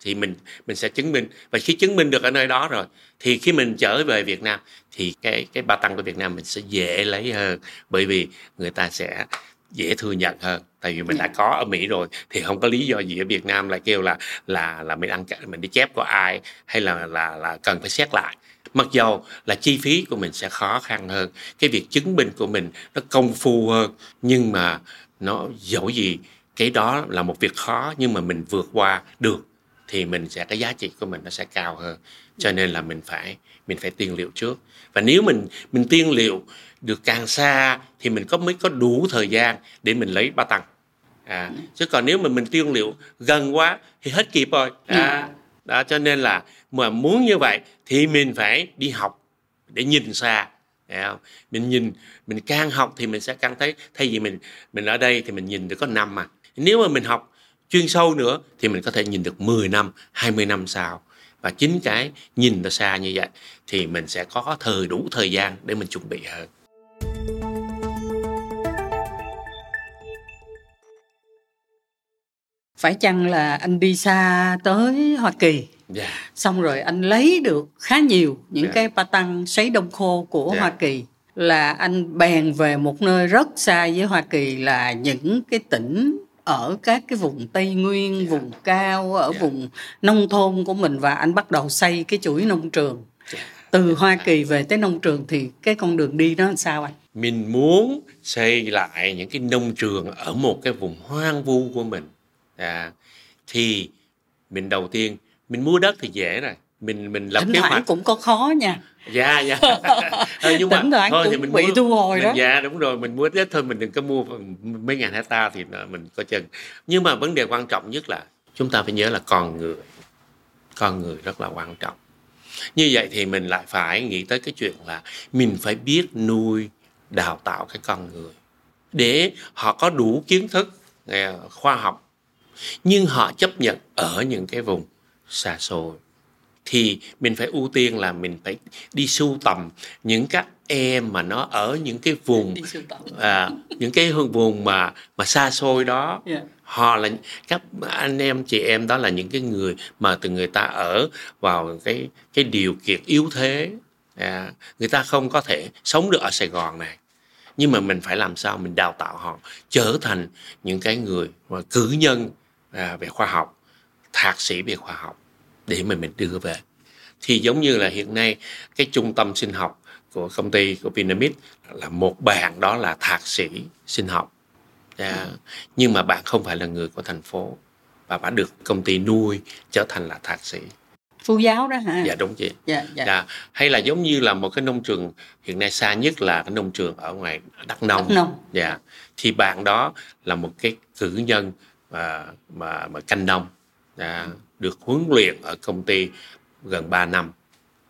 thì mình mình sẽ chứng minh. Và khi chứng minh được ở nơi đó rồi thì khi mình trở về Việt Nam thì cái cái ba tăng của Việt Nam mình sẽ dễ lấy hơn. Bởi vì người ta sẽ dễ thừa nhận hơn. Tại vì mình đã có ở Mỹ rồi thì không có lý do gì ở Việt Nam lại kêu là là là mình ăn mình đi chép của ai hay là là là cần phải xét lại. Mặc dầu là chi phí của mình sẽ khó khăn hơn cái việc chứng minh của mình nó công phu hơn nhưng mà nó dẫu gì cái đó là một việc khó nhưng mà mình vượt qua được thì mình sẽ cái giá trị của mình nó sẽ cao hơn. Cho nên là mình phải mình phải tiên liệu trước. Và nếu mình mình tiên liệu được càng xa thì mình có mới có đủ thời gian để mình lấy ba tăng à, chứ còn nếu mà mình tiên liệu gần quá thì hết kịp rồi. À, đó. Cho nên là mà muốn như vậy thì mình phải đi học để nhìn xa không? mình nhìn mình càng học thì mình sẽ càng thấy thay vì mình mình ở đây thì mình nhìn được có năm mà nếu mà mình học chuyên sâu nữa thì mình có thể nhìn được 10 năm 20 năm sau và chính cái nhìn ra xa như vậy thì mình sẽ có thời đủ thời gian để mình chuẩn bị hơn phải chăng là anh đi xa tới Hoa Kỳ yeah. Dạ. xong rồi anh lấy được khá nhiều những yeah. Dạ. cái pa tăng sấy đông khô của yeah. Dạ. Hoa Kỳ là anh bèn về một nơi rất xa với Hoa Kỳ là những cái tỉnh ở các cái vùng Tây Nguyên, yeah. vùng cao, ở yeah. vùng nông thôn của mình và anh bắt đầu xây cái chuỗi nông trường. Yeah. Từ Hoa Kỳ về tới nông trường thì cái con đường đi đó làm sao anh? Mình muốn xây lại những cái nông trường ở một cái vùng hoang vu của mình à, thì mình đầu tiên mình mua đất thì dễ rồi mình mình lập Thỉnh kế hoạch. cũng có khó nha. Dạ dạ. Ừ, nhưng Thỉnh mà thôi thì mình bị mua, thu hồi đó. dạ đúng rồi mình mua đất thôi mình đừng có mua mấy ngàn hecta thì mình có chừng. Nhưng mà vấn đề quan trọng nhất là chúng ta phải nhớ là con người con người rất là quan trọng. Như vậy thì mình lại phải nghĩ tới cái chuyện là mình phải biết nuôi đào tạo cái con người để họ có đủ kiến thức à, khoa học. Nhưng họ chấp nhận ở những cái vùng xa xôi thì mình phải ưu tiên là mình phải đi sưu tầm những các em mà nó ở những cái vùng à, những cái vùng mà mà xa xôi đó. Yeah. họ là các anh em chị em đó là những cái người mà từ người ta ở vào cái cái điều kiện yếu thế. À, người ta không có thể sống được ở Sài Gòn này. Nhưng mà mình phải làm sao mình đào tạo họ trở thành những cái người mà cử nhân à, về khoa học thạc sĩ về khoa học để mà mình đưa về. Thì giống như là hiện nay cái trung tâm sinh học của công ty của Vinamid là một bạn đó là thạc sĩ sinh học. À, nhưng mà bạn không phải là người của thành phố và bạn được công ty nuôi trở thành là thạc sĩ. Phu giáo đó hả? Dạ đúng chị. Dạ, dạ. dạ. Hay là giống như là một cái nông trường hiện nay xa nhất là cái nông trường ở ngoài đắk nông. Đắk nông. Dạ. Thì bạn đó là một cái cử nhân mà mà mà canh nông. Đã được huấn luyện ở công ty gần 3 năm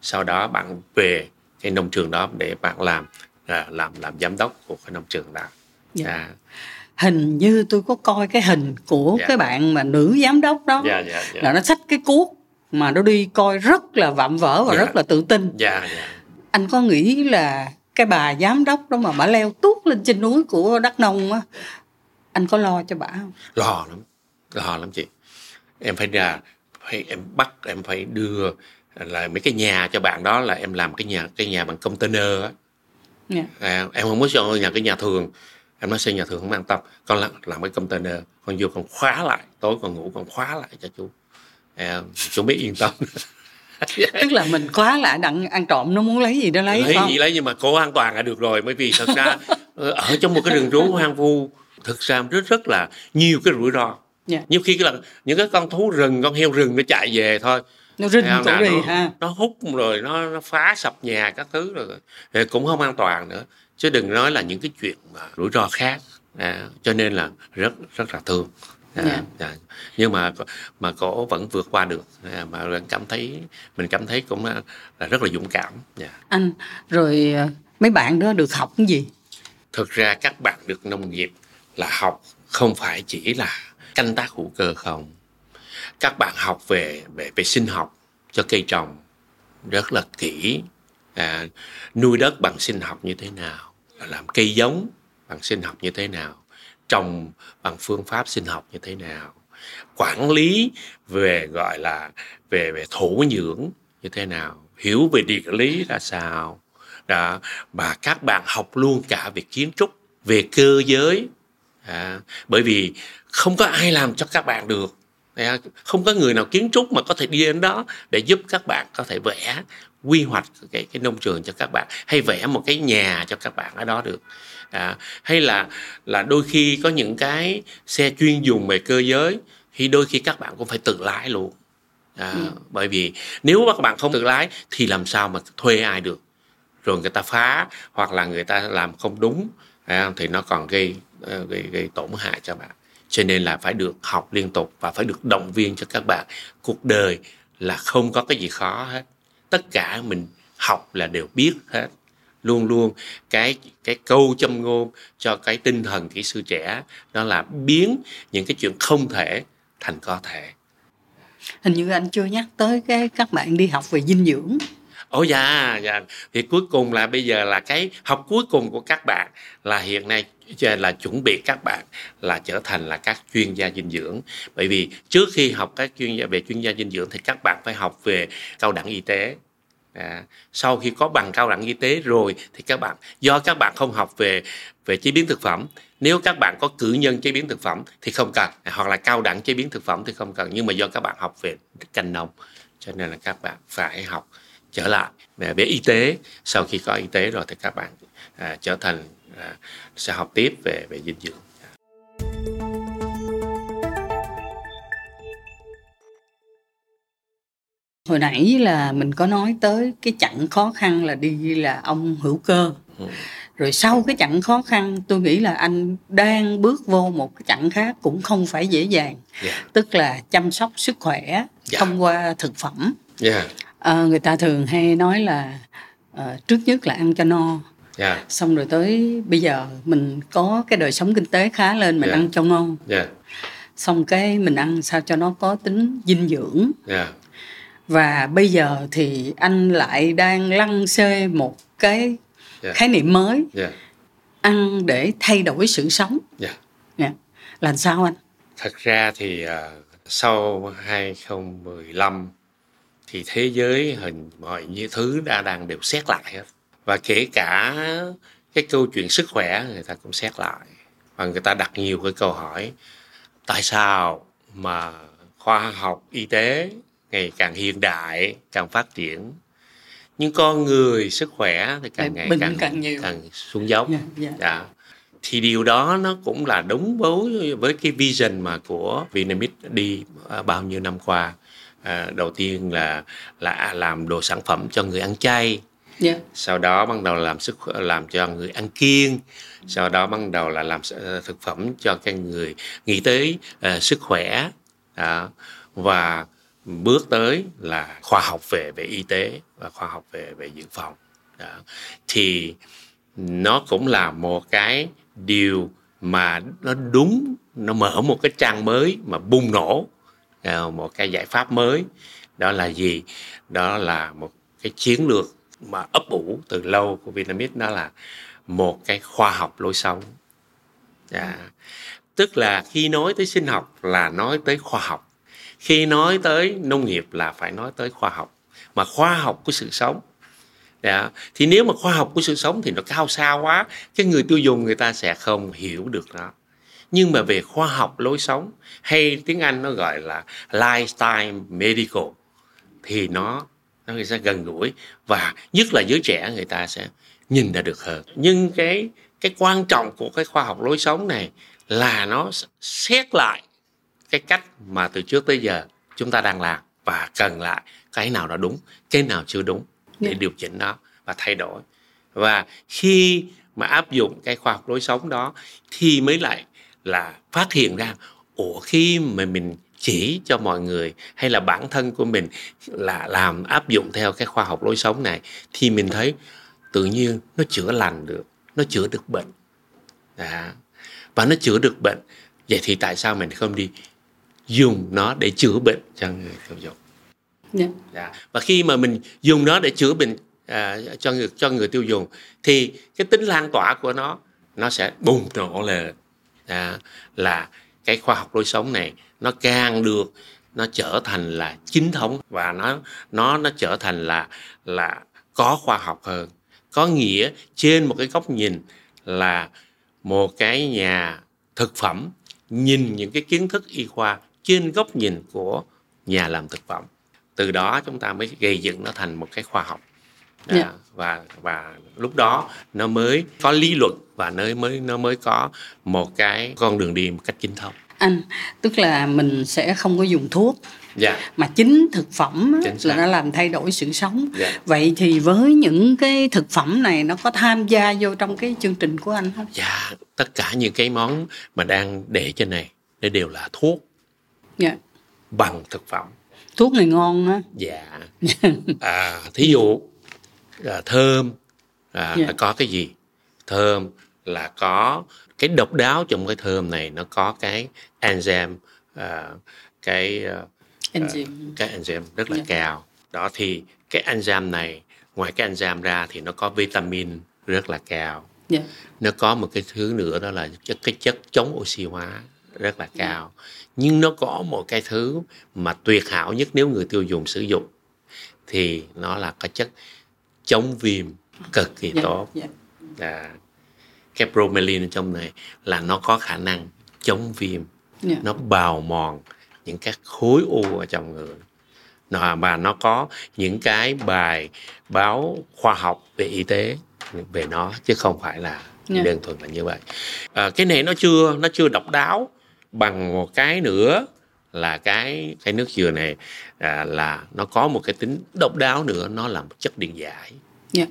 sau đó bạn về cái nông trường đó để bạn làm à, làm làm giám đốc của cái nông trường đó dạ. à. hình như tôi có coi cái hình của dạ. cái bạn mà nữ giám đốc đó dạ, dạ, dạ. là nó xách cái cuốc mà nó đi coi rất là vạm vỡ và dạ. rất là tự tin dạ, dạ. anh có nghĩ là cái bà giám đốc đó mà bà leo tuốt lên trên núi của đắk nông á anh có lo cho bà không lo lắm lo lắm chị em phải ra phải em bắt em phải đưa là mấy cái nhà cho bạn đó là em làm cái nhà cái nhà bằng container á. Yeah. Dạ. à, em không muốn cho nhà cái nhà thường. Em nói xây nhà thường không an tâm. Con làm, làm cái container con vô con khóa lại. Tối con ngủ con khóa lại cho chú. À, chú biết yên tâm. Tức là mình khóa lại đặng ăn trộm nó muốn lấy gì nó lấy lấy gì lấy nhưng mà cố an toàn là được rồi. Bởi vì thật ra ở trong một cái rừng rú hoang vu thực ra rất rất là nhiều cái rủi ro yeah. nhiều khi là những cái con thú rừng con heo rừng nó chạy về thôi. Nó rinh chỗ đi ha. nó hút rồi nó, nó phá sập nhà các thứ rồi. Thì cũng không an toàn nữa. Chứ đừng nói là những cái chuyện mà rủi ro khác. À, cho nên là rất rất là thương. À, yeah. à, nhưng mà mà cổ vẫn vượt qua được. À, mà cảm thấy mình cảm thấy cũng là, là rất là dũng cảm. Yeah. anh rồi à, mấy bạn đó được học cái gì? Thực ra các bạn được nông nghiệp là học không phải chỉ là canh tác hữu cơ không? Các bạn học về về về sinh học cho cây trồng rất là kỹ. À, nuôi đất bằng sinh học như thế nào? Làm cây giống bằng sinh học như thế nào? Trồng bằng phương pháp sinh học như thế nào? Quản lý về gọi là về về thổ nhưỡng như thế nào? Hiểu về địa lý ra sao? Đó và các bạn học luôn cả về kiến trúc về cơ giới à, bởi vì không có ai làm cho các bạn được. À, không có người nào kiến trúc mà có thể đi đến đó để giúp các bạn có thể vẽ quy hoạch cái cái nông trường cho các bạn hay vẽ một cái nhà cho các bạn ở đó được. À, hay là là đôi khi có những cái xe chuyên dùng về cơ giới thì đôi khi các bạn cũng phải tự lái luôn. À, ừ. bởi vì nếu các bạn không tự lái thì làm sao mà thuê ai được? Rồi người ta phá hoặc là người ta làm không đúng à, thì nó còn gây, ờ, gây gây tổn hại cho bạn. Cho nên là phải được học liên tục và phải được động viên cho các bạn. Cuộc đời là không có cái gì khó hết. Tất cả mình học là đều biết hết. Luôn luôn cái cái câu châm ngôn cho cái tinh thần kỹ sư trẻ đó là biến những cái chuyện không thể thành có thể. Hình như anh chưa nhắc tới cái các bạn đi học về dinh dưỡng. Ồ dạ, dạ. Thì cuối cùng là bây giờ là cái học cuối cùng của các bạn là hiện nay là chuẩn bị các bạn là trở thành là các chuyên gia dinh dưỡng. Bởi vì trước khi học các chuyên gia về chuyên gia dinh dưỡng thì các bạn phải học về cao đẳng y tế. À, sau khi có bằng cao đẳng y tế rồi thì các bạn do các bạn không học về về chế biến thực phẩm nếu các bạn có cử nhân chế biến thực phẩm thì không cần à, hoặc là cao đẳng chế biến thực phẩm thì không cần nhưng mà do các bạn học về canh nông cho nên là các bạn phải học trở lại về y tế sau khi có y tế rồi thì các bạn à, trở thành à, sẽ học tiếp về về dinh dưỡng hồi nãy là mình có nói tới cái chặng khó khăn là đi là ông hữu cơ ừ. rồi sau cái chặng khó khăn tôi nghĩ là anh đang bước vô một cái chặng khác cũng không phải dễ dàng yeah. Dạ. tức là chăm sóc sức khỏe yeah. Dạ. thông qua thực phẩm yeah. Dạ. à, người ta thường hay nói là à, trước nhất là ăn cho no yeah. xong rồi tới bây giờ mình có cái đời sống kinh tế khá lên mình yeah. ăn cho ngon yeah. xong cái mình ăn sao cho nó có tính dinh dưỡng yeah và bây giờ thì anh lại đang lăn xê một cái yeah. Dạ. khái niệm mới yeah. ăn để thay đổi sự sống yeah. Yeah. làm sao anh thật ra thì uh, sau 2015 thì thế giới hình mọi như thứ đã đang đều xét lại hết và kể cả cái câu chuyện sức khỏe người ta cũng xét lại và người ta đặt nhiều cái câu hỏi tại sao mà khoa học y tế ngày càng hiện đại càng phát triển nhưng con người sức khỏe thì càng ngày càng càng, nhiều. càng xuống dốc yeah, dạ, yeah. Dạ. Dạ. thì điều đó nó cũng là đúng với với cái vision mà của Vietnamese đi bao nhiêu năm qua à, đầu tiên là là làm đồ sản phẩm cho người ăn chay yeah. sau đó bắt đầu làm sức làm cho người ăn kiêng sau đó bắt đầu là làm thực phẩm cho cái người nghĩ tới uh, sức khỏe đó. và bước tới là khoa học về về y tế và khoa học về về dự phòng đó. thì nó cũng là một cái điều mà nó đúng nó mở một cái trang mới mà bùng nổ à, một cái giải pháp mới. Đó là gì? Đó là một cái chiến lược mà ấp ủ từ lâu của Vietnamese đó là một cái khoa học lối sống. À, tức là khi nói tới sinh học là nói tới khoa học. Khi nói tới nông nghiệp là phải nói tới khoa học. Mà khoa học của sự sống. Dạ. thì nếu mà khoa học của sự sống thì nó cao xa quá cái người tiêu dùng người ta sẽ không hiểu được nó nhưng mà về khoa học lối sống hay tiếng anh nó gọi là lifestyle medical thì nó nó sẽ gần gũi và nhất là giới trẻ người ta sẽ nhìn ra được hơn nhưng cái cái quan trọng của cái khoa học lối sống này là nó xét lại cái cách mà từ trước tới giờ chúng ta đang làm và cần lại cái nào đó đúng cái nào chưa đúng để yeah. Dạ. điều chỉnh nó và thay đổi và khi mà áp dụng cái khoa học lối sống đó thì mới lại là phát hiện ra ủa khi mà mình chỉ cho mọi người hay là bản thân của mình là làm áp dụng theo cái khoa học lối sống này thì mình thấy tự nhiên nó chữa lành được nó chữa được bệnh đó. và nó chữa được bệnh vậy thì tại sao mình không đi dùng nó để chữa bệnh cho người tiêu dùng yeah. Dạ. và khi mà mình dùng nó để chữa bệnh à, cho người cho người tiêu dùng thì cái tính lan tỏa của nó nó sẽ bùng nổ lên à, là cái khoa học lối sống này nó càng được nó trở thành là chính thống và nó nó nó trở thành là là có khoa học hơn. Có nghĩa trên một cái góc nhìn là một cái nhà thực phẩm nhìn những cái kiến thức y khoa trên góc nhìn của nhà làm thực phẩm. Từ đó chúng ta mới gây dựng nó thành một cái khoa học à, yeah. Dạ. và và lúc đó nó mới có lý luận và nó mới nó mới có một cái con đường đi một cách chính thống anh tức là mình sẽ không có dùng thuốc yeah. Dạ. mà chính thực phẩm á, là nó làm thay đổi sự sống yeah. Dạ. vậy thì với những cái thực phẩm này nó có tham gia vô trong cái chương trình của anh không dạ yeah. tất cả những cái món mà đang để trên này nó đều là thuốc yeah. bằng thực phẩm thuốc này ngon á dạ à, thí dụ à, thơm à, yeah. có cái gì thơm là có cái độc đáo trong cái thơm này nó có cái enzyme à, cái uh, enzyme. cái enzyme rất là yeah. cao đó thì cái enzyme này ngoài cái enzyme ra thì nó có vitamin rất là cao yeah. nó có một cái thứ nữa đó là chất cái chất chống oxy hóa rất là cao yeah. nhưng nó có một cái thứ mà tuyệt hảo nhất nếu người tiêu dùng sử dụng thì nó là cái chất chống viêm cực kỳ yeah. tốt yeah. À, cái bromelain trong này là nó có khả năng chống viêm yeah. nó bào mòn những các khối u ở trong người nó, và nó có những cái bài báo khoa học về y tế về nó chứ không phải là yeah. đơn thuần là như vậy à, cái này nó chưa nó chưa độc đáo bằng một cái nữa là cái cái nước dừa này à, là nó có một cái tính độc đáo nữa nó là một chất điện giải yeah.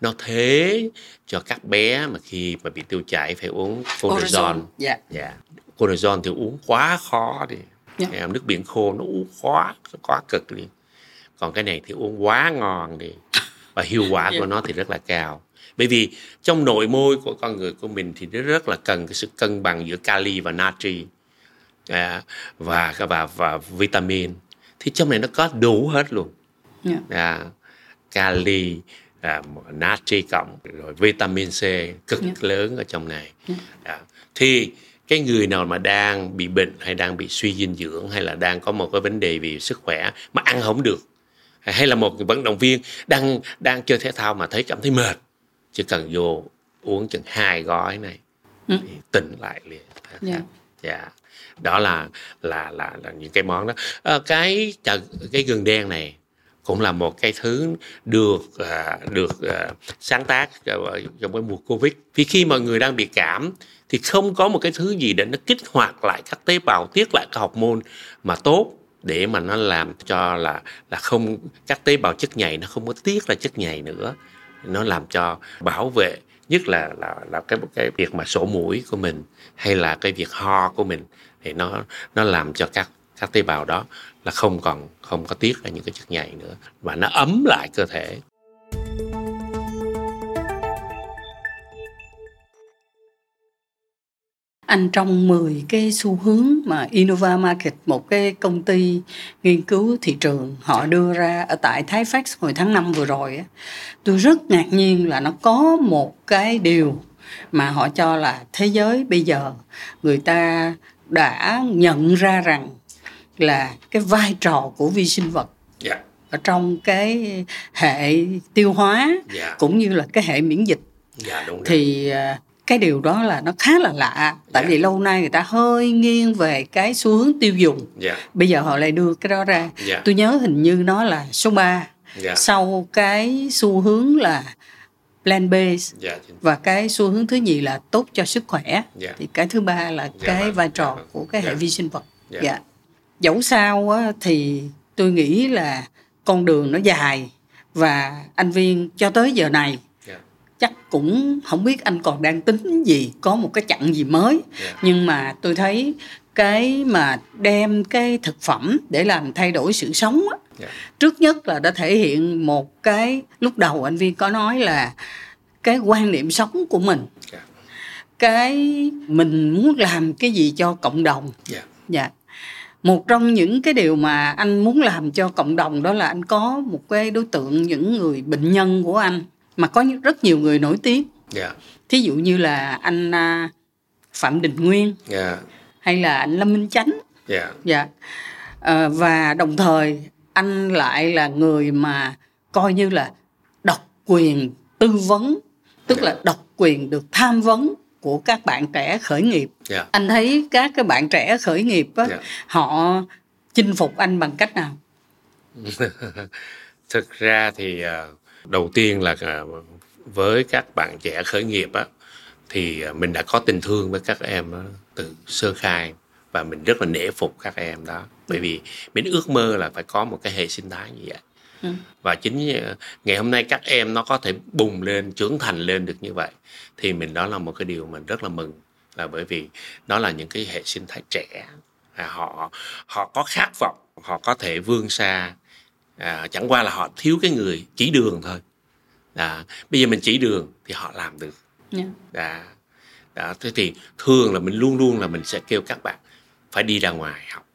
nó thế cho các bé mà khi mà bị tiêu chảy phải uống cortisone dạ yeah. yeah. cortisone thì uống quá khó đi yeah. Dạ. nước biển khô nó uống quá quá cực đi còn cái này thì uống quá ngon đi và hiệu quả yeah. của dạ. nó thì rất là cao bởi vì trong nội môi của con người của mình thì nó rất là cần cái sự cân bằng giữa kali và natri à, và và và vitamin thì trong này nó có đủ hết luôn yeah. Dạ. à, kali à, natri cộng rồi vitamin C cực yeah. lớn ở trong này yeah. à, thì cái người nào mà đang bị bệnh hay đang bị suy dinh dưỡng hay là đang có một cái vấn đề về sức khỏe mà ăn không được hay là một vận động viên đang đang chơi thể thao mà thấy cảm thấy mệt chỉ cần vô uống chừng hai gói này ừ. thì tỉnh lại liền yeah. Dạ đó là là là, là những cái món đó. À, cái cái gừng đen này cũng là một cái thứ được à, được à, sáng tác trong cái mùa covid. Vì khi mọi người đang bị cảm thì không có một cái thứ gì để nó kích hoạt lại các tế bào tiết lại các học môn mà tốt để mà nó làm cho là là không các tế bào chất nhầy nó không có tiết ra chất nhầy nữa. Nó làm cho bảo vệ nhất là là là cái cái việc mà sổ mũi của mình hay là cái việc ho của mình thì nó nó làm cho các các tế bào đó là không còn, không có tiết ra những cái chất nhầy nữa và nó ấm lại cơ thể. Anh trong 10 cái xu hướng mà Innova Market, một cái công ty nghiên cứu thị trường, họ đưa ra ở tại Thái Fax hồi tháng 5 vừa rồi á, tôi rất ngạc nhiên là nó có một cái điều mà họ cho là thế giới bây giờ người ta đã nhận ra rằng là cái vai trò của vi sinh vật yeah. Dạ. ở trong cái hệ tiêu hóa yeah. Dạ. cũng như là cái hệ miễn dịch yeah, đúng thì rồi. À, cái điều đó là nó khá là lạ tại yeah. vì lâu nay người ta hơi nghiêng về cái xu hướng tiêu dùng yeah. bây giờ họ lại đưa cái đó ra yeah. tôi nhớ hình như nó là số 3 yeah. sau cái xu hướng là plant based yeah. và cái xu hướng thứ nhì là tốt cho sức khỏe yeah. thì cái thứ ba là yeah. cái vai trò yeah. của cái hệ vi sinh vật yeah. Yeah. dẫu sao á, thì tôi nghĩ là con đường nó dài và anh viên cho tới giờ này chắc cũng không biết anh còn đang tính gì có một cái chặng gì mới yeah. nhưng mà tôi thấy cái mà đem cái thực phẩm để làm thay đổi sự sống á yeah. trước nhất là đã thể hiện một cái lúc đầu anh viên có nói là cái quan niệm sống của mình yeah. cái mình muốn làm cái gì cho cộng đồng yeah. dạ một trong những cái điều mà anh muốn làm cho cộng đồng đó là anh có một cái đối tượng những người bệnh nhân của anh mà có rất nhiều người nổi tiếng yeah. Dạ. thí dụ như là anh à, phạm đình nguyên yeah. Dạ. hay là anh lâm minh chánh yeah. Dạ. yeah. À, và đồng thời anh lại là người mà coi như là độc quyền tư vấn tức là độc quyền được tham vấn của các bạn trẻ khởi nghiệp yeah. anh thấy các cái bạn trẻ khởi nghiệp á, yeah. họ chinh phục anh bằng cách nào thực ra thì à, đầu tiên là à, với các bạn trẻ khởi nghiệp á thì à, mình đã có tình thương với các em từ sơ khai và mình rất là nể phục các em đó. Bởi vì mình ước mơ là phải có một cái hệ sinh thái như vậy. Ừ. và chính ờ, ngày hôm nay các em nó có thể bùng lên trưởng thành lên được như vậy thì mình đó là một cái điều mình rất là mừng. Là bởi vì đó là những cái hệ sinh thái trẻ à, họ họ có khát vọng họ có thể vươn xa. À, chẳng qua là họ thiếu cái người chỉ đường thôi. À, bây giờ mình chỉ đường thì họ làm được. Yeah. Dạ. à, đó, thế thì thường là mình luôn luôn là mình sẽ kêu các bạn phải đi ra ngoài học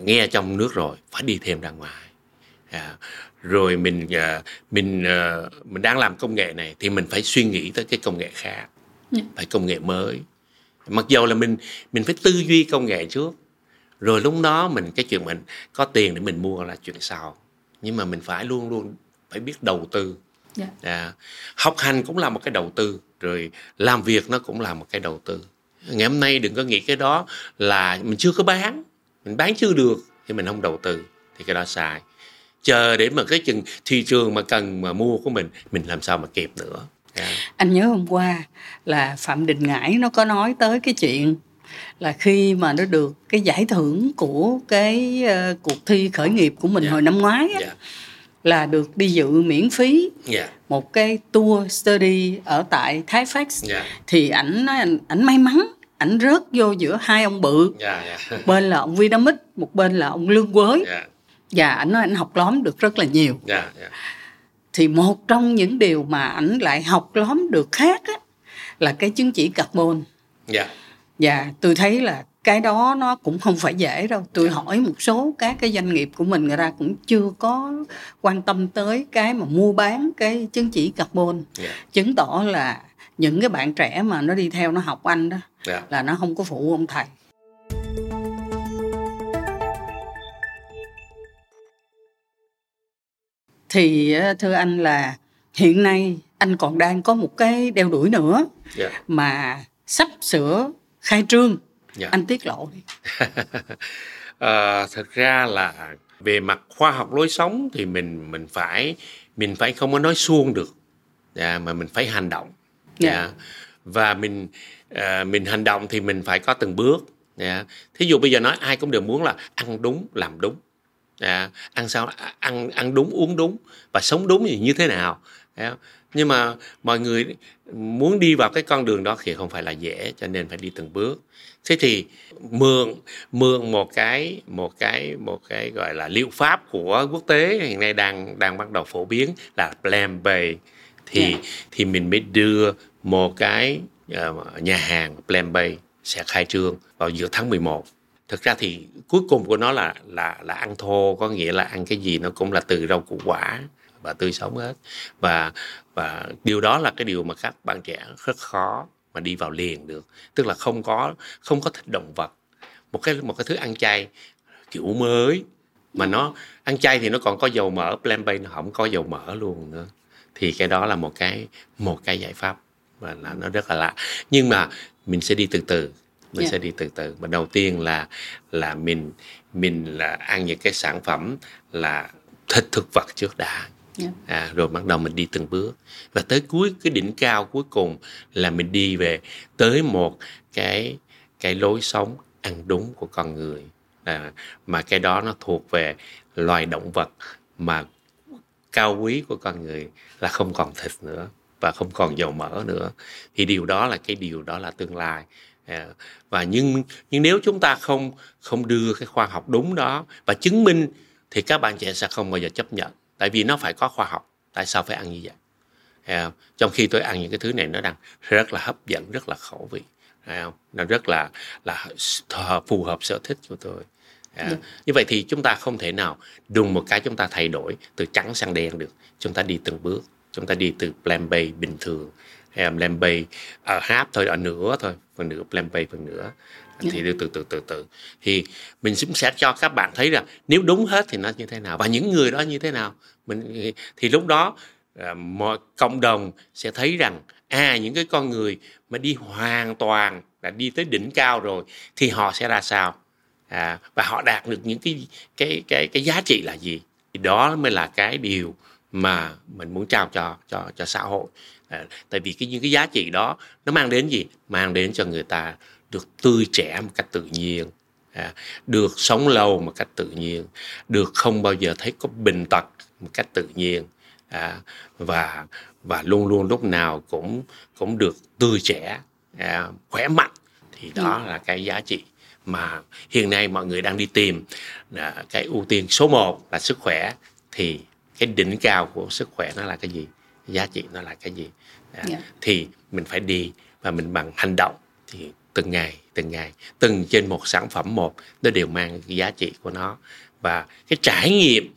nghe trong nước rồi phải đi thêm ra ngoài à, rồi mình uh, mình uh, mình đang làm công nghệ này thì mình phải suy nghĩ tới cái công nghệ khác yeah. Dạ. phải công nghệ mới mặc dù là mình mình phải tư duy công nghệ trước rồi lúc đó mình cái chuyện mình có tiền để mình mua là chuyện sau nhưng mà mình phải luôn luôn phải biết đầu tư yeah. Dạ. à, học hành cũng là một cái đầu tư rồi làm việc nó cũng là một cái đầu tư ngày hôm nay đừng có nghĩ cái đó là mình chưa có bán mình bán chưa được thì mình không đầu tư thì cái đó sai chờ để mà cái chừng thị trường mà cần mà mua của mình mình làm sao mà kịp nữa yeah. anh nhớ hôm qua là phạm đình ngãi nó có nói tới cái chuyện là khi mà nó được cái giải thưởng của cái uh, cuộc thi khởi nghiệp của mình yeah. hồi năm ngoái á, yeah là được đi dự miễn phí yeah. Dạ. một cái tour study ở tại Thái Fax yeah. Dạ. thì ảnh nói ảnh, ảnh may mắn ảnh rớt vô giữa hai ông bự yeah, yeah. một bên là ông Vinamix một bên là ông Lương Quới yeah. và ảnh nói ảnh học lóm được rất là nhiều yeah, yeah. thì một trong những điều mà ảnh lại học lóm được khác á, là cái chứng chỉ carbon yeah. và tôi thấy là cái đó nó cũng không phải dễ đâu tôi dạ. hỏi một số các cái doanh nghiệp của mình người ta cũng chưa có quan tâm tới cái mà mua bán cái chứng chỉ carbon yeah. Dạ. chứng tỏ là những cái bạn trẻ mà nó đi theo nó học anh đó yeah. Dạ. là nó không có phụ ông thầy thì thưa anh là hiện nay anh còn đang có một cái đeo đuổi nữa yeah. mà sắp sửa khai trương dạ. anh tiết lộ đi à, thực ra là về mặt khoa học lối sống thì mình mình phải mình phải không có nói suông được dạ, mà mình phải hành động dạ. Dạ. và mình à, mình hành động thì mình phải có từng bước dạ. thí dụ bây giờ nói ai cũng đều muốn là ăn đúng làm đúng dạ. ăn sao ăn ăn đúng uống đúng và sống đúng thì như thế nào dạ. Nhưng mà mọi người muốn đi vào cái con đường đó thì không phải là dễ cho nên phải đi từng bước thế thì mượn mượn một cái một cái một cái gọi là liệu pháp của quốc tế hiện nay đang đang bắt đầu phổ biến là plant based thì yeah. Dạ. thì mình mới đưa một cái uh, nhà hàng plant based sẽ khai trương vào giữa tháng 11 thực ra thì cuối cùng của nó là là là ăn thô có nghĩa là ăn cái gì nó cũng là từ rau củ quả và tươi sống hết và và điều đó là cái điều mà các bạn trẻ rất khó mà đi vào liền được. Tức là không có không có thịt động vật. Một cái một cái thứ ăn chay kiểu mới. Mà nó ăn chay thì nó còn có dầu mỡ plant based nó không có dầu mỡ luôn nữa. Thì cái đó là một cái một cái giải pháp và là nó rất là lạ. Nhưng mà mình sẽ đi từ từ mình yeah. Dạ. sẽ đi từ từ. Và đầu tiên là là mình mình là ăn những cái sản phẩm là thịt thực vật trước đã yeah. À, rồi bắt đầu mình đi từng bước. Và tới cuối cái đỉnh cao cuối cùng là mình đi về tới một cái cái lối sống ăn đúng của con người. À, mà cái đó nó thuộc về loài động vật mà cao quý của con người là không còn thịt nữa và không còn dầu mỡ nữa. Thì điều đó là cái điều đó là tương lai. À, và nhưng nhưng nếu chúng ta không không đưa cái khoa học đúng đó và chứng minh thì các bạn trẻ sẽ không bao giờ chấp nhận tại vì nó phải có khoa học. Tại sao phải ăn như vậy? Trong khi tôi ăn những cái thứ này nó đang rất là hấp dẫn rất là khẩu vị. Nó rất là là phù hợp sở thích của tôi. À, yeah. Như vậy thì chúng ta không thể nào đùng một cái chúng ta thay đổi từ trắng sang đen được. Chúng ta đi từng bước. Chúng ta đi từ plan B bình thường. Hay là plan B ở half thôi, ở nửa thôi, phần nửa plan B phần nửa thì từ từ từ từ từ. Thì mình cũng sẽ cho các bạn thấy rằng nếu đúng hết thì nó như thế nào và những người đó như thế nào. Mình thì lúc đó à, mọi cộng đồng sẽ thấy rằng à những cái con người mà đi hoàn toàn là đi tới đỉnh cao rồi thì họ sẽ ra sao? À, và họ đạt được những cái cái cái cái giá trị là gì? Thì đó mới là cái điều mà mình muốn trao cho cho cho xã hội. À, tại vì cái những cái giá trị đó nó mang đến gì? Mang đến cho người ta được tươi trẻ một cách tự nhiên à, được sống lâu một cách tự nhiên được không bao giờ thấy có bệnh tật một cách tự nhiên à, và và luôn luôn lúc nào cũng cũng được tươi trẻ à, khỏe mạnh thì đó ừ. là cái giá trị mà hiện nay mọi người đang đi tìm à, cái ưu tiên số 1 là sức khỏe thì cái đỉnh cao của sức khỏe nó là cái gì giá trị nó là cái gì à, yeah. Dạ. thì mình phải đi và mình bằng hành động thì từng ngày từng ngày. Từng trên một sản phẩm một nó đều mang cái giá trị của nó. Và cái trải nghiệm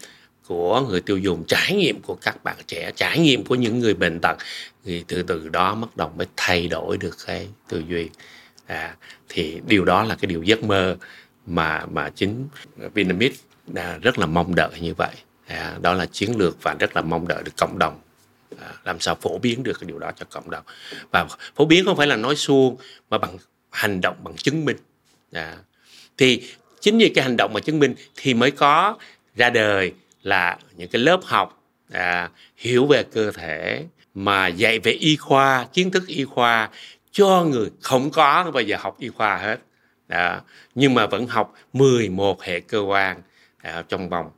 của người tiêu dùng trải nghiệm của các bạn trẻ trải nghiệm của những người bệnh tật thì từ từ đó bắt đầu mới thay đổi được cái tư duy. À, thì điều đó là cái điều giấc mơ mà mà chính Vinamit đã rất là mong đợi như vậy. À, đó là chiến lược và rất là mong đợi được cộng đồng. À, làm sao phổ biến được cái điều đó cho cộng đồng. Và phổ biến không phải là nói suông mà bằng hành động bằng chứng minh. À, thì chính vì cái hành động mà chứng minh thì mới có ra đời là những cái lớp học à, hiểu về cơ thể mà dạy về y khoa kiến thức y khoa cho người không có bây giờ học y khoa hết. À, nhưng mà vẫn học 11 hệ cơ quan à, trong vòng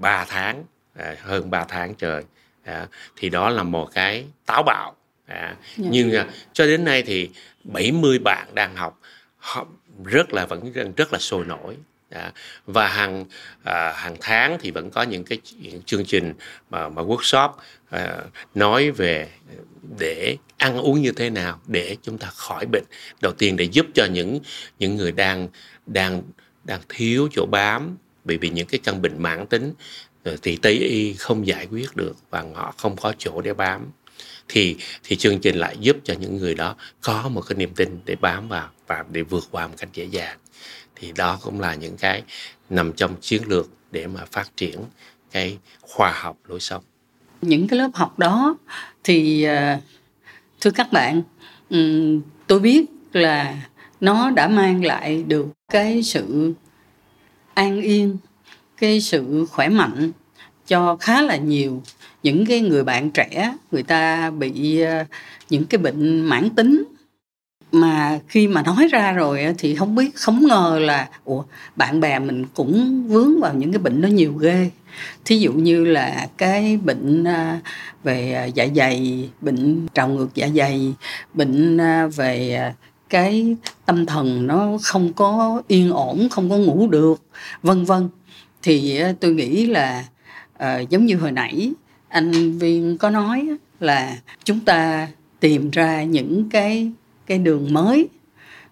3 tháng à, hơn 3 tháng trời. À, thì đó là một cái táo bạo. À, nhưng à, cho đến nay thì 70 bạn đang học họ rất là vẫn rất là sôi nổi. À, và hàng à, hàng tháng thì vẫn có những cái những chương trình mà, mà workshop à, nói về để ăn uống như thế nào để chúng ta khỏi bệnh. Đầu tiên để giúp cho những những người đang đang đang thiếu chỗ bám bởi vì những cái căn bệnh mãn tính thì tây y không giải quyết được và họ không có chỗ để bám thì thì chương trình lại giúp cho những người đó có một cái niềm tin để bám vào và để vượt qua một cách dễ dàng. Thì đó cũng là những cái nằm trong chiến lược để mà phát triển cái khoa học lối sống. Những cái lớp học đó thì ờ, thưa các bạn ừ, tôi biết là nó đã mang lại được cái sự an yên, cái sự khỏe mạnh cho khá là nhiều những cái người bạn trẻ người ta bị ờ, những cái bệnh mãn tính mà khi mà nói ra rồi thì không biết không ngờ là ủa bạn bè mình cũng vướng vào những cái bệnh nó nhiều ghê. Thí dụ như là cái bệnh ờ, về ờ, dạ dày bệnh trào ngược dạ dày bệnh về cái tâm thần nó không có yên ổn không có ngủ được vân vân. Thì tôi nghĩ là uh, giống như hồi nãy anh viên có nói là chúng ta tìm ra những cái cái đường mới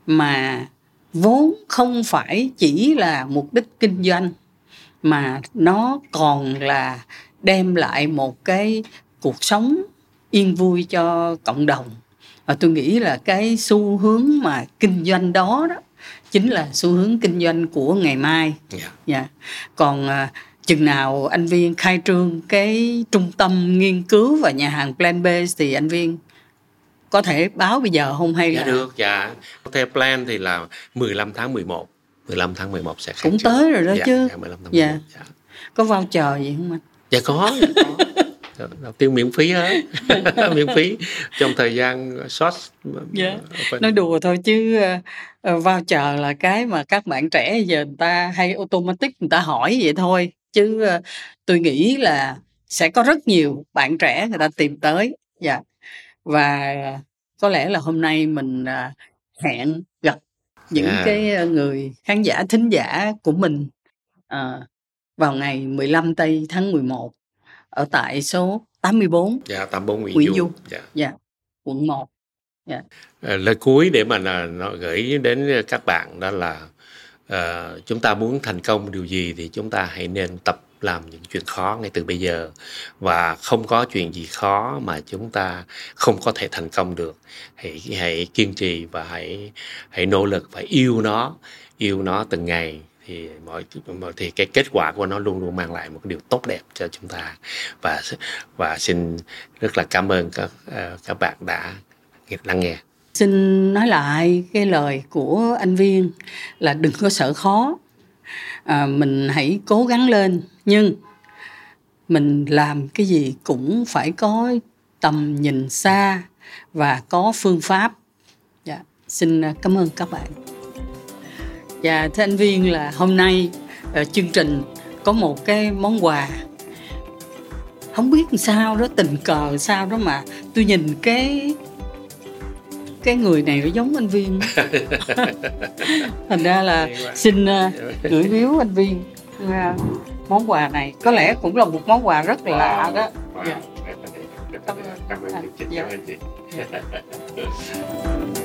mà vốn không phải chỉ là mục đích kinh doanh mà nó còn là đem lại một cái cuộc sống yên vui cho cộng đồng và tôi nghĩ là cái xu hướng mà kinh doanh đó đó chính là xu hướng kinh doanh của ngày mai yeah. Dạ. Yeah. Dạ. còn à, chừng nào anh viên khai trương cái trung tâm nghiên cứu và nhà hàng plan base thì anh viên có thể báo bây giờ không hay dạ là được dạ. Theo plan thì là 15 tháng 11 15 tháng 11 sẽ cũng tới rồi đó dạ, chứ. dạ, 15 tháng 11, dạ. dạ. có voucher gì không anh? Dạ có, dạ có. đầu tiên miễn phí hết miễn phí. Trong thời gian short yeah. Phải... nói đùa thôi chứ uh, voucher là cái mà các bạn trẻ giờ người ta hay automatic người ta hỏi vậy thôi chứ uh, tôi nghĩ là sẽ có rất nhiều bạn trẻ người ta tìm tới dạ yeah và có lẽ là hôm nay mình à, hẹn gặp những yeah. cái à, người khán giả thính giả của mình à, vào ngày 15 tây tháng 11 ở tại số 84 dạ 84 Nguyễn, Nguyễn Du. Dạ. dạ quận 1 dạ. Lời cuối để mà nó gửi đến các bạn đó là à, chúng ta muốn thành công điều gì thì chúng ta hãy nên tập làm những chuyện khó ngay từ bây giờ. Và không có chuyện gì khó mà chúng ta không có thể thành công được. Hãy hãy kiên trì và hãy hãy nỗ lực phải yêu nó yêu nó từng ngày. Thì mọi thì cái kết quả của nó luôn luôn mang lại một điều tốt đẹp cho chúng ta. Và và xin rất là cảm ơn các ờ, các bạn đã lắng nghe xin nói lại cái lời của anh viên là đừng có sợ khó. À, mình hãy cố gắng lên nhưng mình làm cái gì cũng phải có tầm nhìn xa và có phương pháp. Dạ xin à, cảm ơn các bạn. Dạ thưa anh viên là hôm nay uh, chương trình có một cái món quà. Không biết sao đó tình cờ sao đó mà tôi nhìn cái cái người này nó giống anh viên. Thành ra là xin uh, gửi biếu anh viên. Món quà này có lẽ cũng là một món quà rất là lạ đó. Dạ. cảm ơn cảm ơn chị. Cảm ơn chị